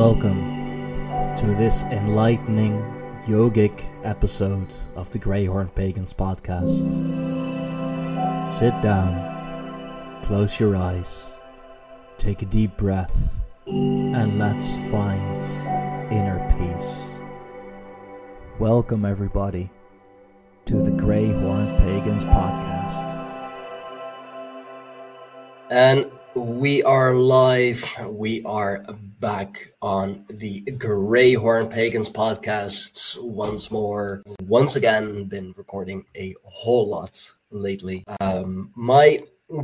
Welcome to this enlightening yogic episode of the Greyhorn Pagans podcast. Sit down, close your eyes, take a deep breath, and let's find inner peace. Welcome, everybody, to the Greyhorn Pagans podcast. And we are live. We are back on the Greyhorn Pagans podcast once more. Once again, been recording a whole lot lately. Um, my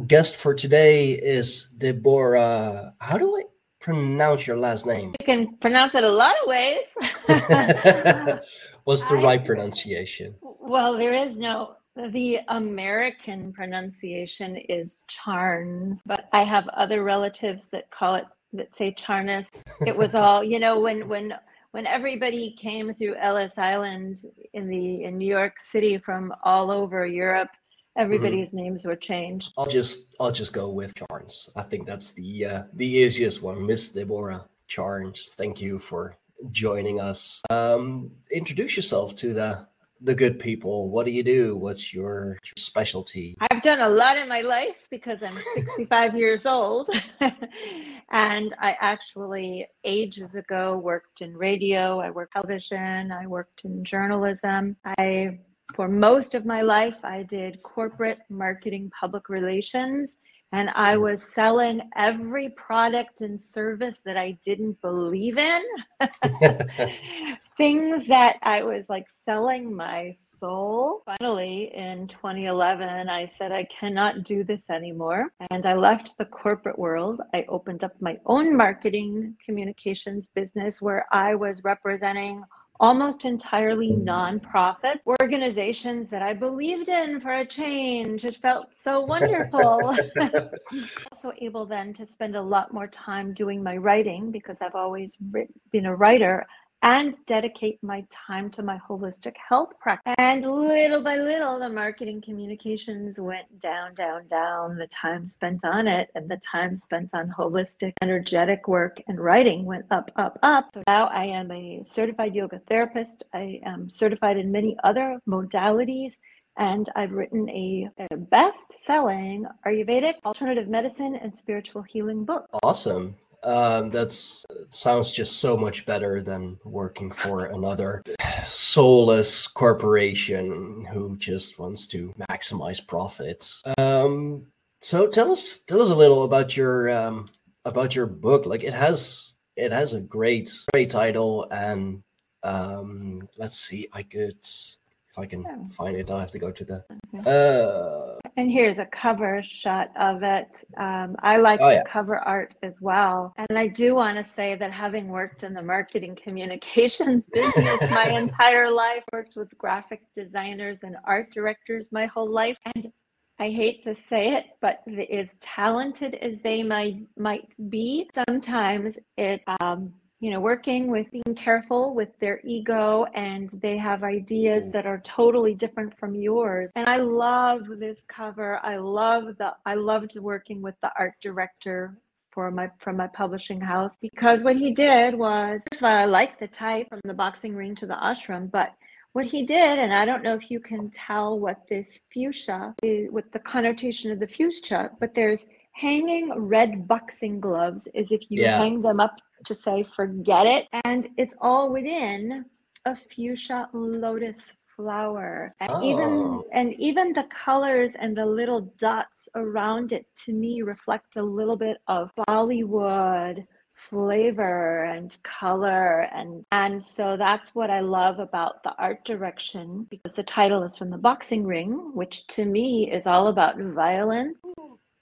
guest for today is Deborah. How do I pronounce your last name? You can pronounce it a lot of ways. What's the I- right pronunciation? well, there is no. The American pronunciation is Charns, but I have other relatives that call it that say Charnas. It was all you know when when when everybody came through Ellis Island in the in New York City from all over Europe, everybody's names were changed. I'll just I'll just go with Charns. I think that's the uh, the easiest one. Miss Deborah Charnes. Thank you for joining us. Um, introduce yourself to the the good people. What do you do? What's your, specialty? I've done a lot in my life because I'm 65 years old. and I actually, ages ago, worked in radio, I worked television, I worked in journalism. I, for most of my life, I did corporate marketing, public relations. And I was selling every product and service that I didn't believe in. things that I was like selling my soul. Finally, in 2011, I said, I cannot do this anymore. And I left the corporate world. I opened up my own marketing communications business where I was representing almost entirely mm. nonprofit organizations that I believed in for a change. It felt so wonderful. also able then to spend a lot more time doing my writing because I've always been a writer and dedicate my time to my holistic health practice. And little by little, the marketing communications went down, down, down. The time spent on it and the time spent on holistic, energetic work and writing went up, up, up. So now I am a certified yoga therapist. I am certified in many other modalities. And I've written a, a best selling Ayurvedic alternative medicine and spiritual healing book. Awesome. Um, that's sounds just so much better than working for another soulless corporation who just wants to maximize profits. Um, so tell us tell us a little about your um, about your book. Like it has it has a great great title and um, let's see. I could if I can find it. I'll have to go to the. Uh, And here's a cover shot of it. Um, I like Oh, the yeah. cover art as well. And I do want to say that having worked in the marketing communications business my entire life, worked with graphic designers and art directors my whole life, and I hate to say it, but as talented as they might might be, sometimes it um, you know working with being careful with their ego and they have ideas Mm. that are totally different from yours and i love this cover i love the i loved working with the art director for my from my publishing house because what he did was first of all i like the type from the boxing ring to the ashram but what he did and i don't know if you can tell what this fuchsia is with the connotation of the fuchsia but there's hanging red boxing gloves is if you Yeah. hang them up to say forget it and it's all within a fuchsia lotus flower and even Oh. and even the colors and the little dots around it to me reflect a little bit of bollywood flavor and color and and so that's what i love about the art direction because the title is from the boxing ring which to me is all about violence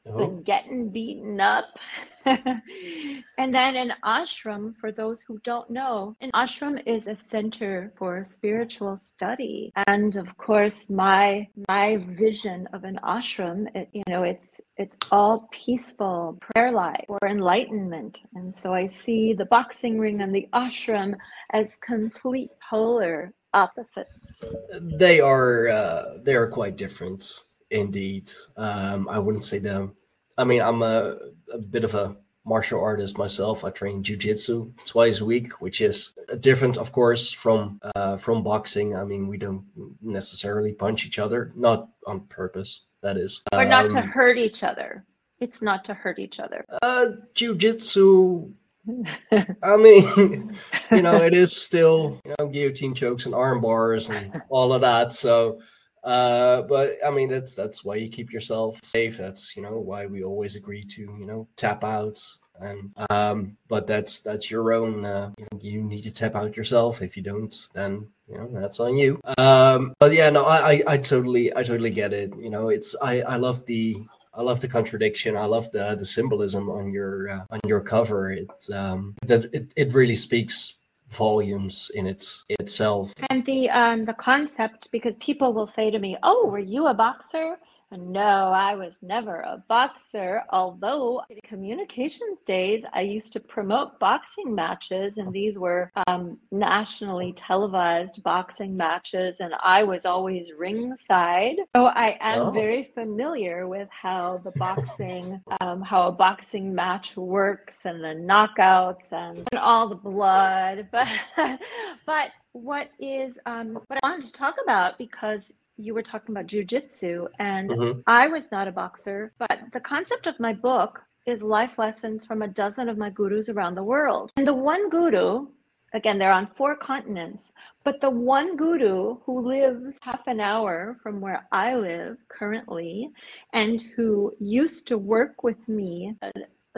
oh, and getting beaten up. and then an ashram, for those who don't know, an ashram is a center for spiritual study. And of course, my my vision of an ashram, it, you know, it's it's all peaceful prayer life for enlightenment. And so I see the boxing ring and the ashram as complete polar opposites. they are uh, they are quite different indeed. Um, I wouldn't say them. I mean, I'm a, a bit of a martial artist myself. I train jujitsu twice a week, which is different, of course, from uh, from boxing. I mean, we don't necessarily punch each other, not on purpose. That is, or not to um, hurt each other. It's not to hurt each other. Uh, jujitsu. I mean, you know, it is still you know guillotine chokes and arm bars and all of that. So uh, but I mean, that's that's why you keep yourself safe. That's you know why we always agree to you know tap outs. And um, but that's that's your own. Uh, you, know, you need to tap out yourself. If you don't, then you know that's on you. Um, but yeah, no, I, I I totally I totally get it. You know, it's I I love the I love the contradiction. I love the the symbolism on your uh, on your cover. It um that it, it really speaks volumes in its itself. And the um, the concept, because people will say to me, "Oh, were you a boxer?" No, I was never a boxer. Although in communications days, I used to promote boxing matches, and these were um, nationally televised boxing matches, and I was always ringside. So I am oh. very familiar with how the boxing, um, how a boxing match works, and the knockouts, and, and all the blood. But, but what is um, what I wanted to talk about because you were talking about jujitsu, and mm-hmm. I was not a boxer, but the concept of my book is life lessons from a dozen of my gurus around the world. And the one guru, again, they're on four continents, but the one guru who lives half an hour from where I live currently and who used to work with me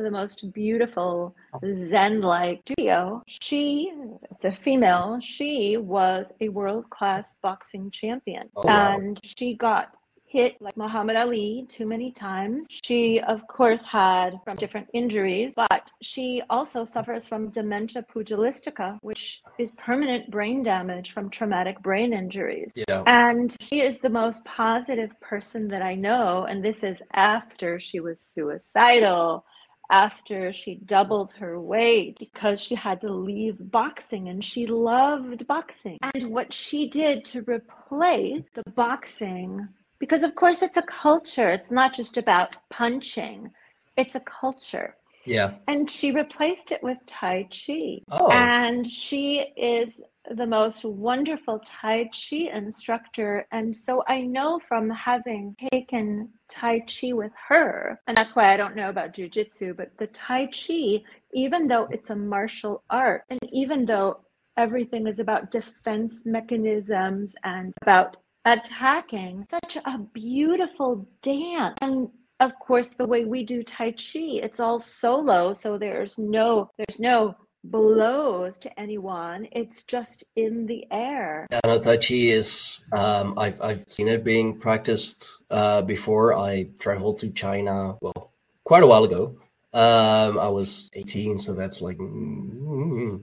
the most beautiful oh. Zen like studio. She, it's a female, she was a world class boxing champion. Oh, wow. And she got hit like Muhammad Ali too many times. She, of course, had from different injuries, but she also suffers from dementia pugilistica, which is permanent brain damage from traumatic brain injuries. Yeah. And she is the most positive person that I know. And this is after she was suicidal after she doubled her weight because she had to leave boxing and she loved boxing. And what she did to replace the boxing, because of course it's a culture, it's not just about punching, it's a culture. Yeah. And she replaced it with Tai Chi. Oh. And she is the most wonderful Tai Chi instructor. And so I know from having taken Tai Chi with her, and that's why I don't know about Jiu Jitsu, but the Tai Chi, even though it's a martial art, and even though everything is about defense mechanisms and about attacking, such a beautiful dance. And of course the way we do tai chi it's all solo so there's no there's no blows to anyone. It's just in the air. Tai Chi is, um, I've, I've seen it being practiced uh, before. I traveled to China, well, quite a while ago. Um, I was 18, so that's like mm,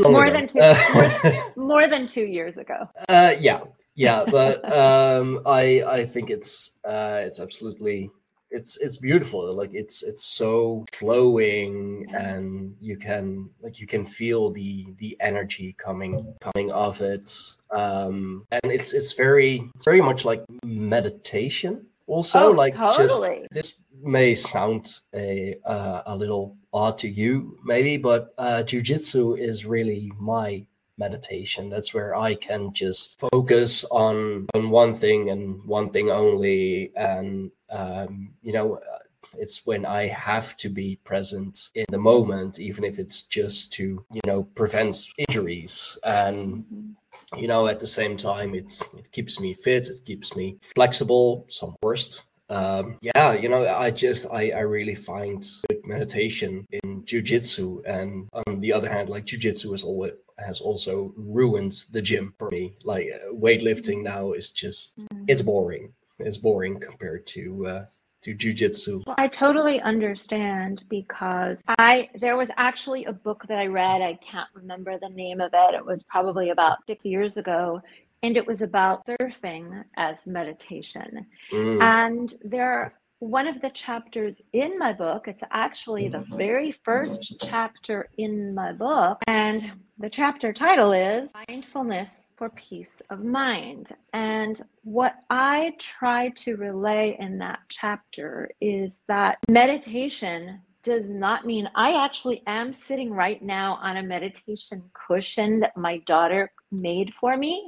more than two, more, more, than two years ago. Uh, yeah, yeah, but um, I I think it's uh, it's absolutely it's it's beautiful like it's it's so flowing and you can like you can feel the the energy coming coming off it um and it's it's very it's very much like meditation also oh, like totally. just this may sound a uh, a little odd to you maybe but uh jiu-jitsu is really my meditation. That's where i can just focus on on one thing and one thing only. And um, you know uh, it's when i have to be present in the moment even if it's just to you know prevent injuries. And mm-hmm. you know at the same time it's it keeps me fit it keeps me flexible some worst. Um, yeah, you know, I just I, I really find good meditation in jujitsu, and on the other hand, like jujitsu is always has also ruined the gym for me. Like uh, weightlifting now is just mm. it's boring. It's boring compared to uh, to jujitsu. Well, I totally understand because I there was actually a book that I read. I can't remember the name of it. It was probably about six years ago, and it was about surfing as meditation. Mm. And there one of the chapters in my book, it's actually the mm-hmm. very first chapter in my book, and the chapter title is Mindfulness for Peace of Mind. And what I try to relay in that chapter is that meditation does not mean I actually am sitting right now on a meditation cushion that my daughter made for me.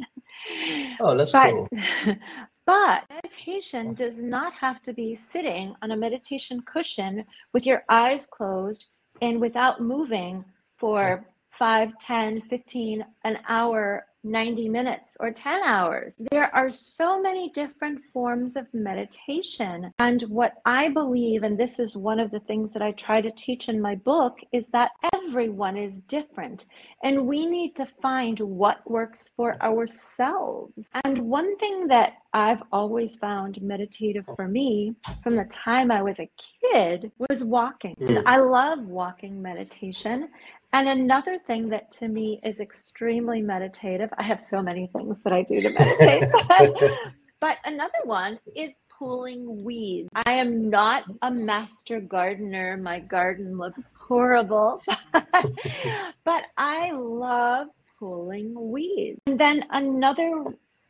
Oh, that's but, cool. But meditation does not have to be sitting on a meditation cushion with your eyes closed and without moving for 5, 10, 15, an hour 90 minutes or 10 hours. There are so many different forms of meditation. And what I believe, and this is one of the things that I try to teach in my book, is that everyone is different. And we need to find what works for ourselves. And one thing that I've always found meditative for me from the time I was a kid was walking. Mm. I love walking meditation. And another thing that to me is extremely meditative, I have so many things that I do to meditate, but another one is pulling weeds. I am not a master gardener. My garden looks horrible, but I love pulling weeds. And then another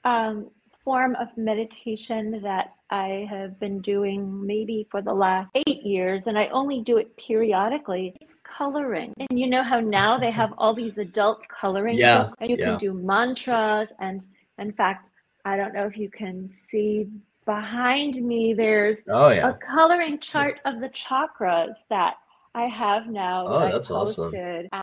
um, form of meditation that I have been doing maybe for the last eight years, and I only do it periodically. It's coloring. And you know how now they have all these adult coloring yeah, books, and you yeah. can do mantras. And in fact, I don't know if you can see behind me, there's oh, yeah. a coloring chart of the chakras that I have now. Oh, that that's awesome.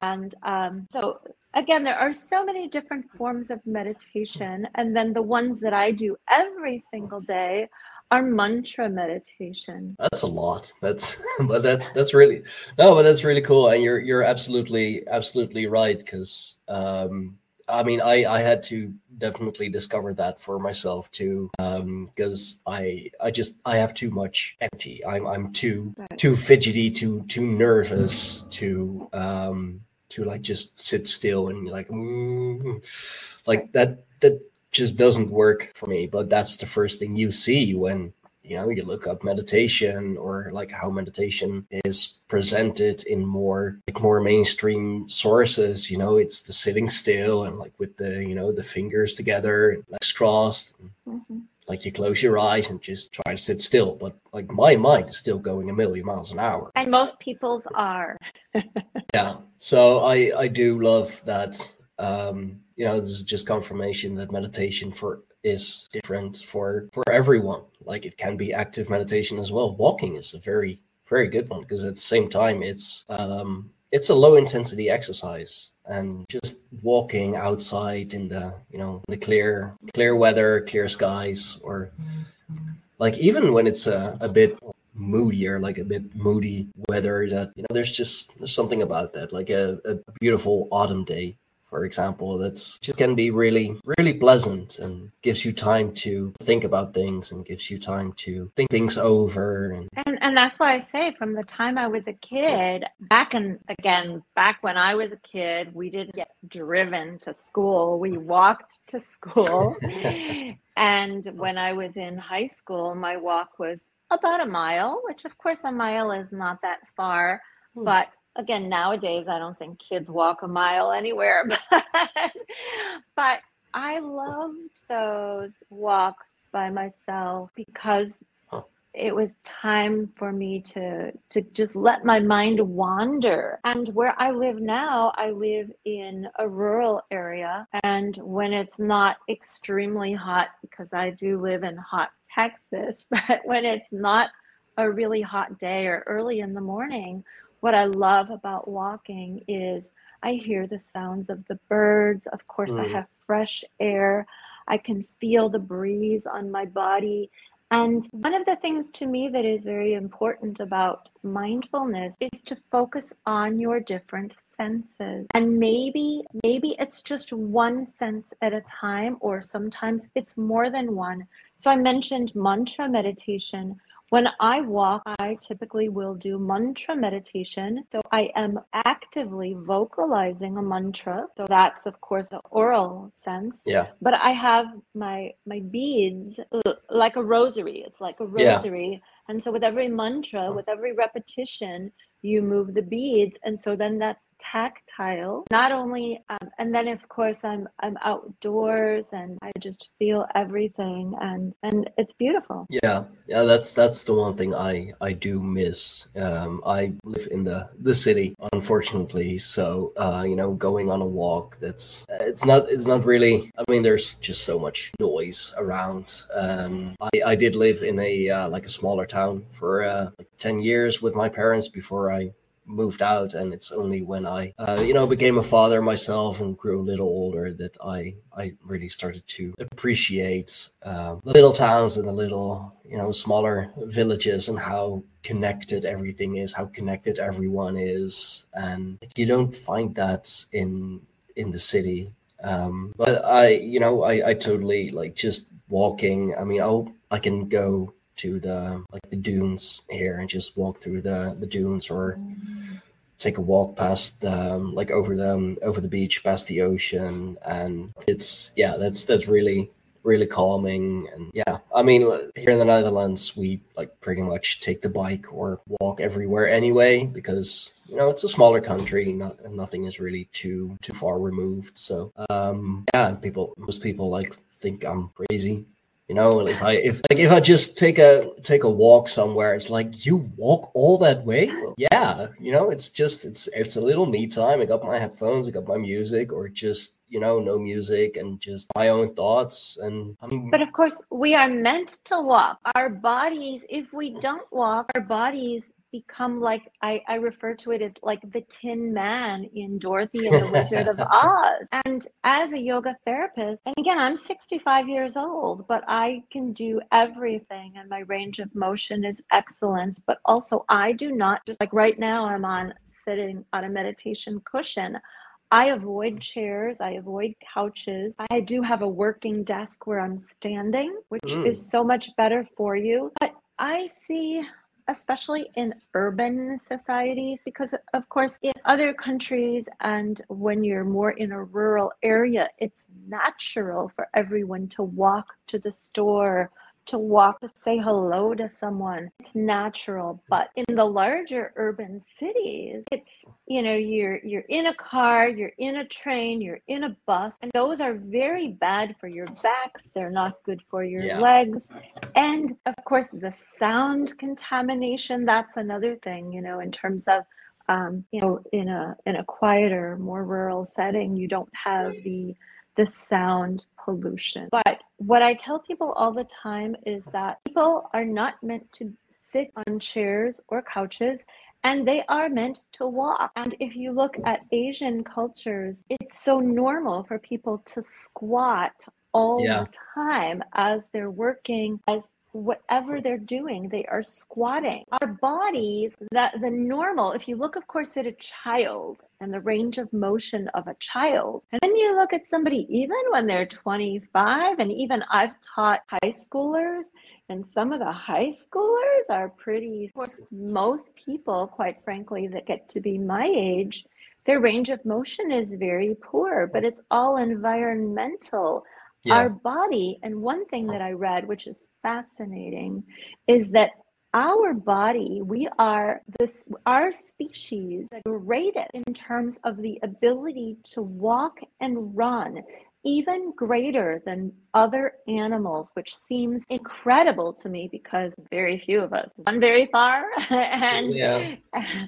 And um, so again, there are so many different forms of meditation. And then the ones that I do every single day are mantra meditation. That's a lot. That's but that's that's really no, but that's really cool. And you're you're absolutely absolutely right because um I mean I I had to definitely discover that for myself too um because I I just I have too much empty. I'm I'm too too fidgety, too too nervous to um to like just sit still and like mm, like that that just doesn't work for me but that's the first thing you see when you know you look up meditation or like how meditation is presented in more like more mainstream sources you know it's the sitting still and like with the you know the fingers together and legs crossed and, Mhm. like you close your eyes and just try to sit still but like my mind is still going a million miles an hour And most people's are. yeah. So I I do love that. Um, you know, this is just confirmation that meditation for is different for for everyone. Like it can be active meditation as well. Walking is a very very good one because at the same time it's um it's a low intensity exercise and just walking outside in the you know the clear clear weather clear skies or like even when it's a, a bit moodier like a bit moody weather that you know there's just there's something about that like a, a beautiful autumn day for example that's just can be really really pleasant and gives you time to think about things and gives you time to think things over and And and that's why I say from the time I was a kid, back in again, back when I was a kid, we didn't get driven to school. We walked to school. and when I was in high school, my walk was about a mile, which of course a mile is not that far, Hmm. but again, nowadays I don't think kids walk a mile anywhere. But, but I loved those walks by myself because it was time for me to to just let my mind wander. And where I live now, I live in a rural area, and when it's not extremely hot, because I do live in hot Texas, but when it's not a really hot day or early in the morning, what I love about walking is I hear the sounds of the birds. Of course, I Mm. have fresh air. I can feel the breeze on my body. And one of the things to me that is very important about mindfulness is to focus on your different senses. And maybe maybe it's just one sense at a time or sometimes it's more than one. So I mentioned mantra meditation. When I walk, I typically will do mantra meditation. So I am actively vocalizing a mantra. So that's of course the oral sense yeah but I have my my beads uh, like a rosary. It's like a Yeah. rosary, and so with every mantra, with every repetition, you move the beads, and so then that's tactile. Not only um, and then of course i'm i'm outdoors and i just feel everything and and it's beautiful. Yeah yeah that's that's the one thing i i do miss. Um i live in the the city unfortunately so uh you know going on a walk that's it's not it's not really i mean there's just so much noise around. Um i i did live in a uh, like a smaller town for uh like 10 years with my parents before i moved out and it's only when i uh, you know became a father myself and grew a little older that i i really started to appreciate the little towns and the little you know smaller villages and how connected everything is how connected everyone is. And you don't find that in in the city. Um but i you know i i totally like just walking. I mean i'll i can go to the like the dunes here and just walk through the the dunes or take a walk past the like over the over the beach past the ocean. And it's yeah that's that's really really calming. And yeah i mean here in the netherlands we like pretty much take the bike or walk everywhere anyway because you know it's a smaller country not, nothing is really too too far removed. So um yeah people most people like think i'm crazy you know, if I if like if I just take a take a walk somewhere, it's like you walk all that way. Well, yeah, you know, it's just it's it's a little me time. I got my headphones, I got my music, or just you know, no music and just my own thoughts. And I mean, but of course, we are meant to walk. Our bodies, if we don't walk, our bodies become like I, I refer to it as like the tin man in Dorothy and the Wizard of Oz. And as a yoga therapist, and again, I'm 65 years old, but I can do everything and my range of motion is excellent. But also, I do not just like right now, I'm on sitting on a meditation cushion. I avoid chairs. I avoid couches. I do have a working desk where I'm standing, which mm. is so much better for you. But I see especially in urban societies, because of course, in other countries and when you're more in a rural area, it's natural for everyone to walk to the store to walk to say hello to someone. It's natural. But in the larger urban cities, it's you know, you're you're in a car, you're in a train, you're in a bus, and those are very bad for your backs. They're not good for your yeah. legs. And of course the sound contamination, that's another thing, you know, in terms of um, you know, in a in a quieter, more rural setting, you don't have the the sound pollution. But what I tell people all the time is that people are not meant to sit on chairs or couches and they are meant to walk. And if you look at Asian cultures, it's so normal for people to squat all yeah. the time as they're working, as whatever they're doing, they are squatting. Our bodies, that the normal, if you look, of course, at a child and the range of motion of a child, and then you look at somebody even when they're 25, and even I've taught high schoolers, and some of the high schoolers are pretty, of course, most people, quite frankly, that get to be my age, their range of motion is very poor, but it's all environmental yeah. our body and one thing that i read which is fascinating is that our body we are this our species rated in terms of the ability to walk and run even greater than other animals which seems incredible to me because very few of us run very far and yeah.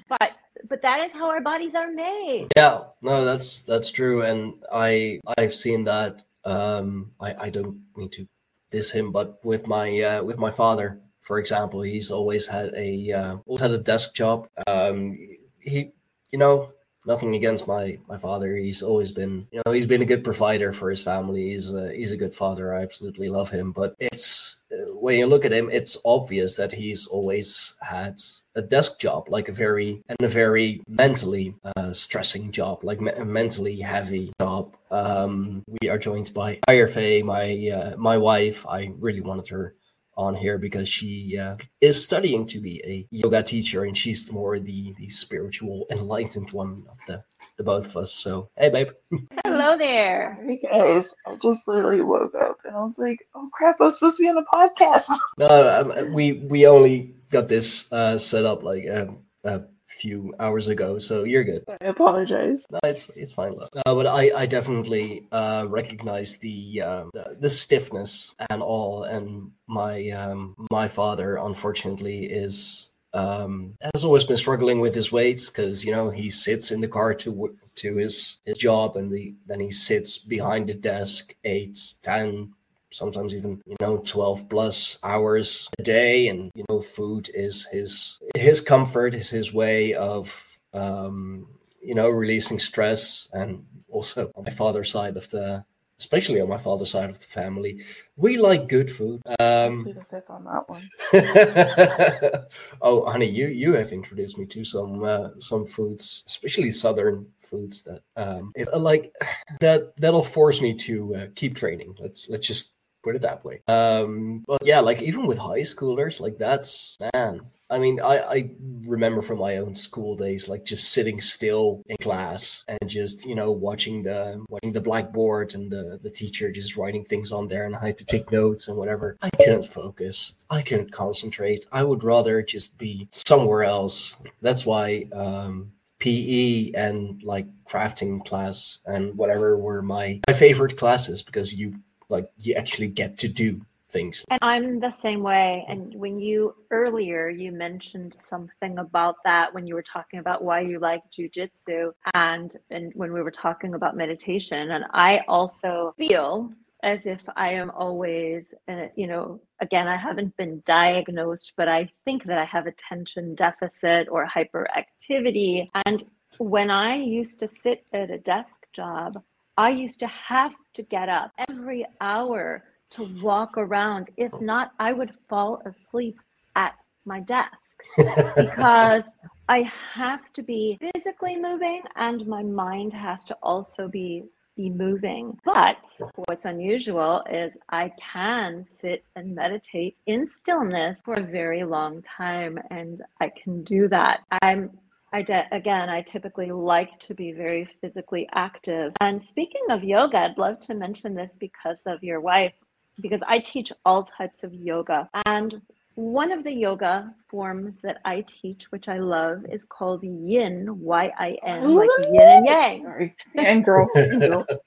but but that is how our bodies are made yeah no that's that's true and i i've seen that um, I, I don't mean to diss him, but with my uh, with my father, for example, he's always had a uh, always had a desk job. Um, he, you know, nothing against my my father. He's always been, you know, he's been a good provider for his family. He's a, he's a good father. I absolutely love him. But it's uh, when you look at him, it's obvious that he's always had a desk job, like a very and a very mentally uh, stressing job, like me- a mentally heavy job. Um, we are joined by Ayurfe, my uh, my wife. I really wanted her on here because she uh, is studying to be a yoga teacher and she's more the the spiritual enlightened one of the the both of us. So hey babe. Hello there. Hey guys. I just literally woke up and i was like oh crap i was supposed to be on a podcast. No um, we we only got this uh set up like um, uh, few hours ago, so you're good. I apologize. No, it's it's fine. Uh, but I I definitely uh, recognize the, uh, the the stiffness and all, and my um, my father unfortunately is um, has always been struggling with his weights because you know he sits in the car to to his his job and the then he sits behind the desk eight ten sometimes even you know 12 plus hours a day. And you know food is his his comfort is his way of um you know releasing stress and also on my father's side of the especially on my father's side of the family. We like good food. Um on that one. oh honey you you have introduced me to some uh, some foods especially southern foods that um if, like that that'll force me to uh, keep training. Let's let's just put it that way um but yeah like even with high schoolers like that's man I mean, I, I remember from my own school days, like just sitting still in class and just you know watching the watching the blackboard and the the teacher just writing things on there, and I had to take notes and whatever. I couldn't focus. I couldn't concentrate. I would rather just be somewhere else. That's why um, PE and like crafting class and whatever were my my favorite classes because you like you actually get to do things. And I'm the same way. And when you earlier you mentioned something about that when you were talking about why you like jujitsu and and when we were talking about meditation, and I also feel as if I am always, uh, you know, again, I haven't been diagnosed, but I think that I have attention deficit or hyperactivity. And when I used to sit at a desk job, I used to have to get up every hour to walk around. If oh. not, I would fall asleep at my desk because I have to be physically moving and my mind has to also be be moving. But what's unusual is I can sit and meditate in stillness for a very long time and I can do that. I'm I de- again, I typically like to be very physically active. And speaking of yoga, I'd love to mention this because of your wife because I teach all types of yoga. And one of the yoga forms that I teach, which I love, is called yin, Y I N, like yin and yang. Sorry. And girl. And girl. Oh.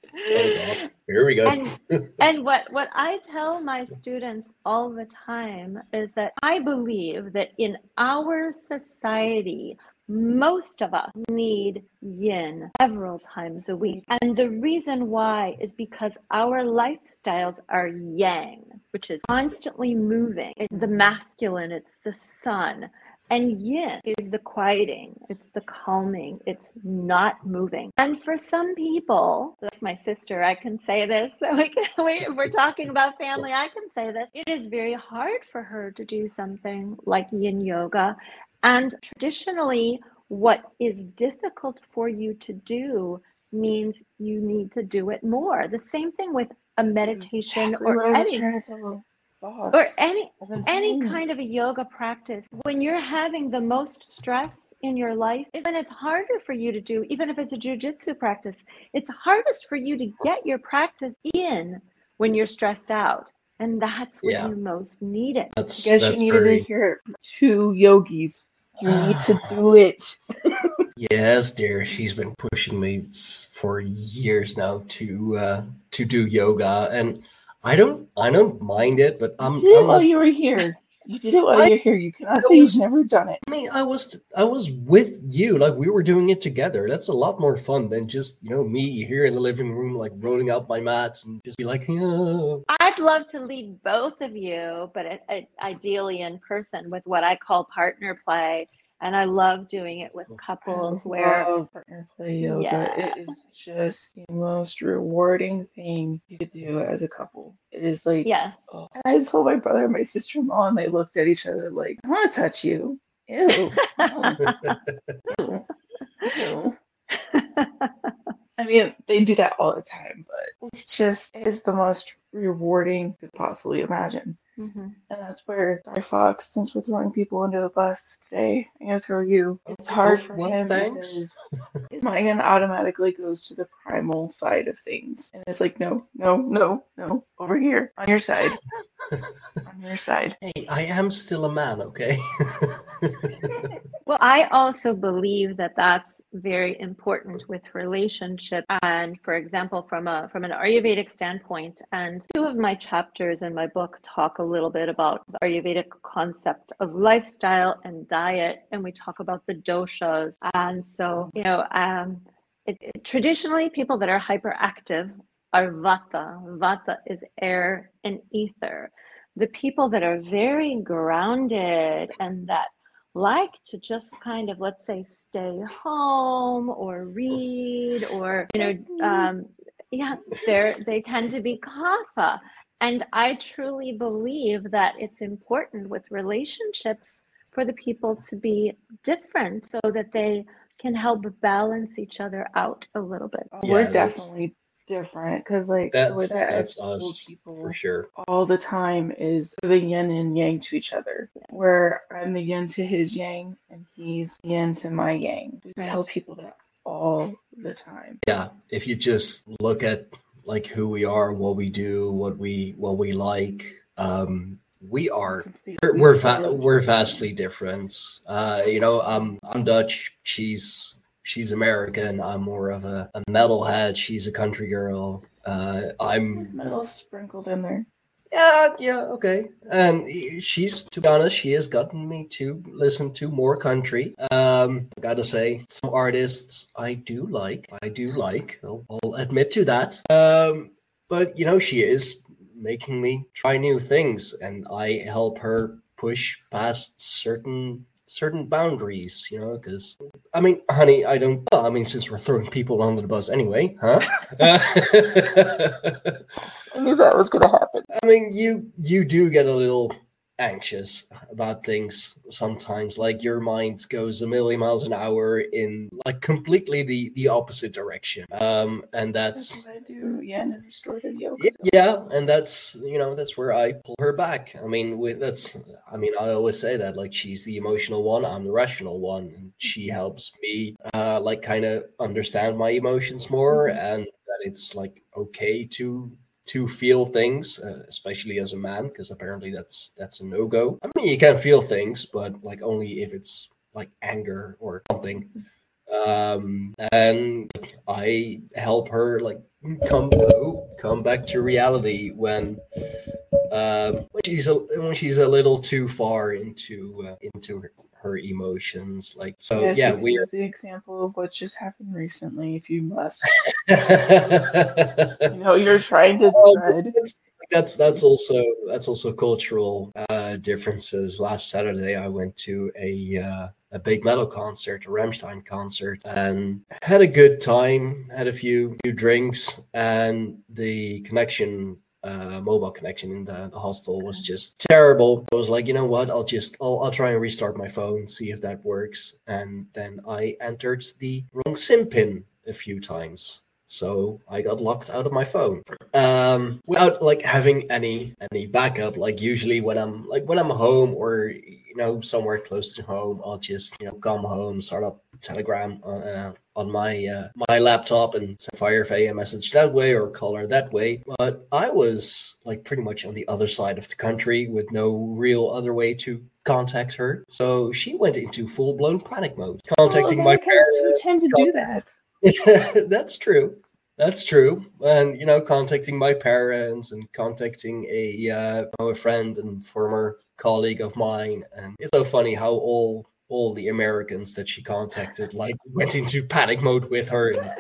Here we go. And, and what, what I tell my students all the time is that I believe that in our society, most of us need yin several times a week. And the reason why is because our lifestyles are yang, which is constantly moving. It's the masculine, it's the sun. And yin is the quieting, it's the calming, it's not moving. And for some people, like my sister, I can say this. So we can, we, if we're talking about family, I can say this. It is very hard for her to do something like yin yoga. And traditionally, what is difficult for you to do means you need to do it more. The same thing with a meditation Exactly or what I was any trying to tell Fawkes. or any any kind of a yoga practice when you're having the most stress in your life is when it's harder for you to do even if it's a jujitsu practice it's hardest for you to get your practice in when you're stressed out and that's when Yeah. you most need it That's, You guys that's needed very... to hear two yogis. You need to do it. Yes, dear. She's been pushing me for years now to uh, to do yoga, and I don't I don't mind it, but I'm, you did I'm while not. you were here. You did it while I- you're here. You cannot I say was- you've never done it. I mean, I was I was with you, like we were doing it together. That's a lot more fun than just you know me here in the living room, like rolling out my mats and just be like, oh. i'd love to lead both of you but it, it, ideally in person with what i call partner play and i love doing it with couples I where love partner play yoga. Yeah. It is just the most rewarding thing you could do as a couple. It is like, yes oh. And I told my brother and my sister-in-law, and they looked at each other like, "I want to touch you." Ew. ew. Ew. I mean, they do that all the time, but it's just it's the most rewarding you could possibly imagine. Mhm. And that's where Guy Fawkes, since we're throwing people under the bus today, I'm gonna throw you. It's hard Oh, for well, him thanks. because his mind automatically goes to the primal side of things. And it's like, no, no, no, no, over here, on your side. on your side. Hey, I am still a man, okay? Well, I also believe that that's very important with relationship. And for example, from a from an Ayurvedic standpoint, and two of my chapters in my book talk a little bit about the Ayurvedic concept of lifestyle and diet, and we talk about the doshas. And so, you know, um, it, it, traditionally, people that are hyperactive are vata. Vata is air and ether. The people that are very grounded and that like to just kind of let's say stay home or read or you know um, yeah they're they tend to be kapha and i truly believe that it's important with relationships for the people to be different so that they can help balance each other out a little bit yeah, we're definitely different because like that's, the way that that's us people for sure. all the time is the yin and yang to each other where i'm the yin to his yang and he's yin to my yang. We right. tell people that all the time. Yeah if you just look at like who we are what we do what we what we like um we are we're we're, va- we're vastly different. Uh you know um i'm dutch she's she's American. I'm more of a, a metalhead. She's a country girl. Uh, I'm metal sprinkled in there. Yeah, yeah, okay. And she's, to be honest, she has gotten me to listen to more country. Um, I gotta say, some artists I do like. I do like. I'll, I'll admit to that. Um, but you know, she is making me try new things, and I help her push past certain certain boundaries, you know, because I mean, honey, I don't. Well, I mean, since we're throwing people under the bus anyway, huh? I knew that was going to happen. I mean, you you do get a little anxious about things sometimes like your mind goes a million miles an hour in like completely the the opposite direction um and that's, that's I do yeah and distorted yoga yeah and that's you know that's where i pull her back i mean with that's i mean i always say that like she's the emotional one i'm the rational one and she mm-hmm. helps me uh like kind of understand my emotions more mm-hmm. and that it's like okay to to feel things, uh, especially as a man, because apparently that's that's a no go. I mean, you can feel things, but like only if it's like anger or something. Um, and I help her like come oh, come back to reality when um, when she's a, when she's a little too far into uh, into her, her emotions. Like so, yeah. yeah we are the example of what just happened recently. If you must, you know, you're trying to tread. That's that's also that's also cultural uh, differences. Last Saturday, I went to a uh, a big metal concert, a Rammstein concert, and had a good time. Had a few few drinks, and the connection uh, mobile connection in the, the, hostel was just terrible. I was like, you know what? I'll just I'll, I'll try and restart my phone, see if that works. And then I entered the wrong SIM pin a few times. So I got locked out of my phone um, without like having any any backup. Like usually when I'm like when I'm home or you know somewhere close to home, I'll just you know come home, start up Telegram uh, on my uh, my laptop and fire a message that way or call her that way. But I was like pretty much on the other side of the country with no real other way to contact her. So she went into full blown panic mode, contacting oh, my parents. You tend to do that. That's true. That's true. And you know, contacting my parents and contacting a uh, a friend and former colleague of mine, and it's so funny how all all the Americans that she contacted like went into panic mode with her. And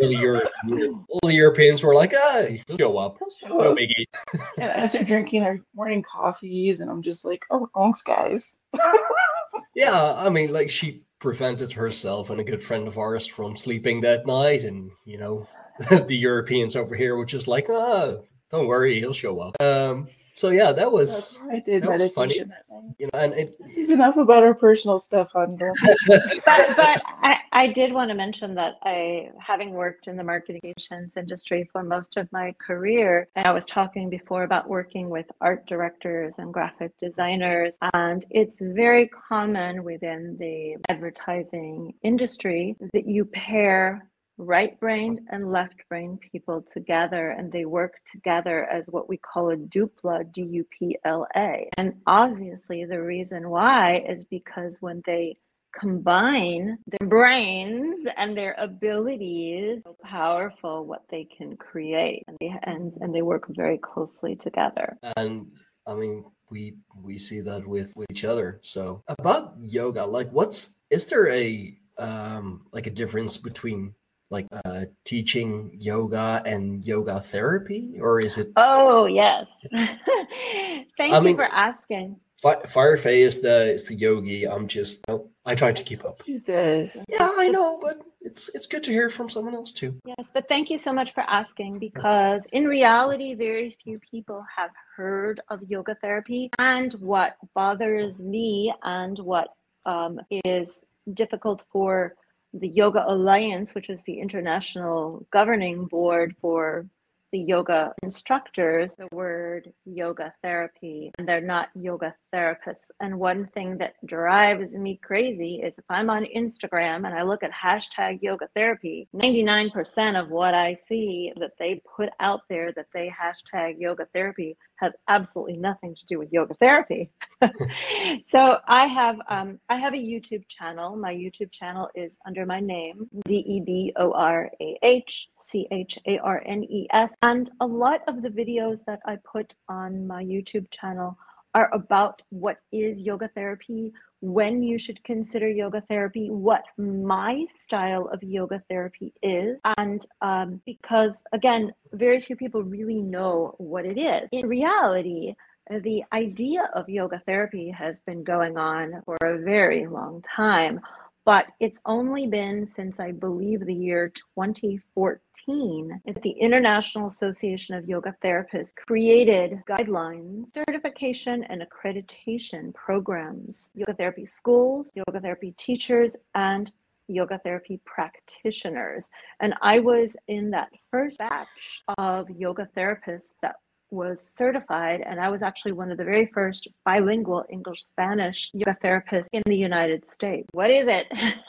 all the, Europeans, all the Europeans were like, "Hey, show up, no biggie." and as they're drinking their morning coffees, and I'm just like, "Oh, thanks, guys." yeah, I mean, like she prevented herself and a good friend of ours from sleeping that night, and you know, the Europeans over here were just like, "Ah, don't worry, he'll show up." Um, so yeah, that was I did that meditation funny. You know, and it, this is enough about our personal stuff on but, but I, I did want to mention that I, having worked in the marketing industry for most of my career, and I was talking before about working with art directors and graphic designers, and it's very common within the advertising industry that you pair right brain and left brain people together and they work together as what we call a dupla d-u-p-l-a and obviously the reason why is because when they combine their brains and their abilities so powerful what they can create. And they and, and they work very closely together. And i mean we we see that with, with each other. So about yoga like what's is there a um like a difference between like uh teaching yoga and yoga therapy or is it oh yes. Thank I you mean- for asking. Fi- Firefay is the is the yogi. I'm just no, i try to keep up. She does. yeah i know but it's it's good to hear from someone else too. Yes, but thank you so much for asking because in reality, very few people have heard of yoga therapy. And what bothers me and what um, is difficult for the Yoga Alliance, which is the international governing board for the yoga instructors, the word yoga therapy, and they're not yoga therapists. And one thing that drives me crazy is if I'm on Instagram and I look at hashtag yoga therapy, 99% of what I see that they put out there that they hashtag yoga therapy has absolutely nothing to do with yoga therapy. so I have um, I have a YouTube channel. My YouTube channel is under my name D E B O R A H C H A R N E S, and a lot of the videos that I put on my YouTube channel are about what is yoga therapy, when you should consider yoga therapy, what my style of yoga therapy is, and um, because again, very few people really know what it is. In reality, the idea of yoga therapy has been going on for a very long time, but it's only been since I believe the year 2014 that the International Association of Yoga Therapists created guidelines, certification, and accreditation programs, yoga therapy schools, yoga therapy teachers, and yoga therapy practitioners. And I was in that first batch of yoga therapists that was certified, and I was actually one of the very first bilingual English Spanish yoga therapists in the United States. What is it?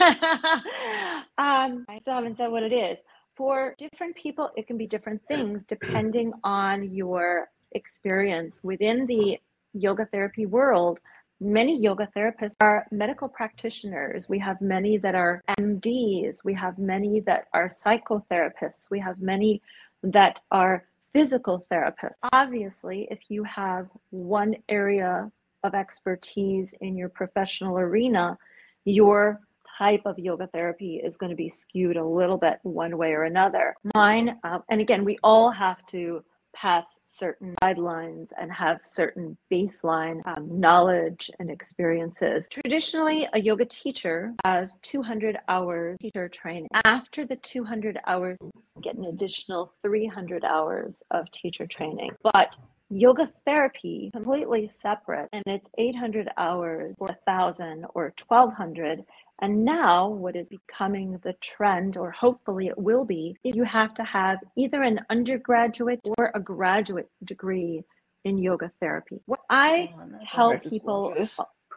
um, I still haven't said what it is. For different people, it can be different things depending on your experience within the yoga therapy world. Many yoga therapists are medical practitioners. We have many that are MDs. We have many that are psychotherapists. We have many that are physical therapists. Obviously, if you have one area of expertise in your professional arena, your type of yoga therapy is going to be skewed a little bit one way or another. Mine, uh, and again, we all have to pass certain guidelines and have certain baseline um, knowledge and experiences. Traditionally, a yoga teacher has 200 hours teacher training. After the 200 hours, get an additional 300 hours of teacher training. But yoga therapy completely separate and it's 800 hours or 1000 or 1200 and now, what is becoming the trend, or hopefully it will be, is you have to have either an undergraduate or a graduate degree in yoga therapy. What I Oh, tell I people,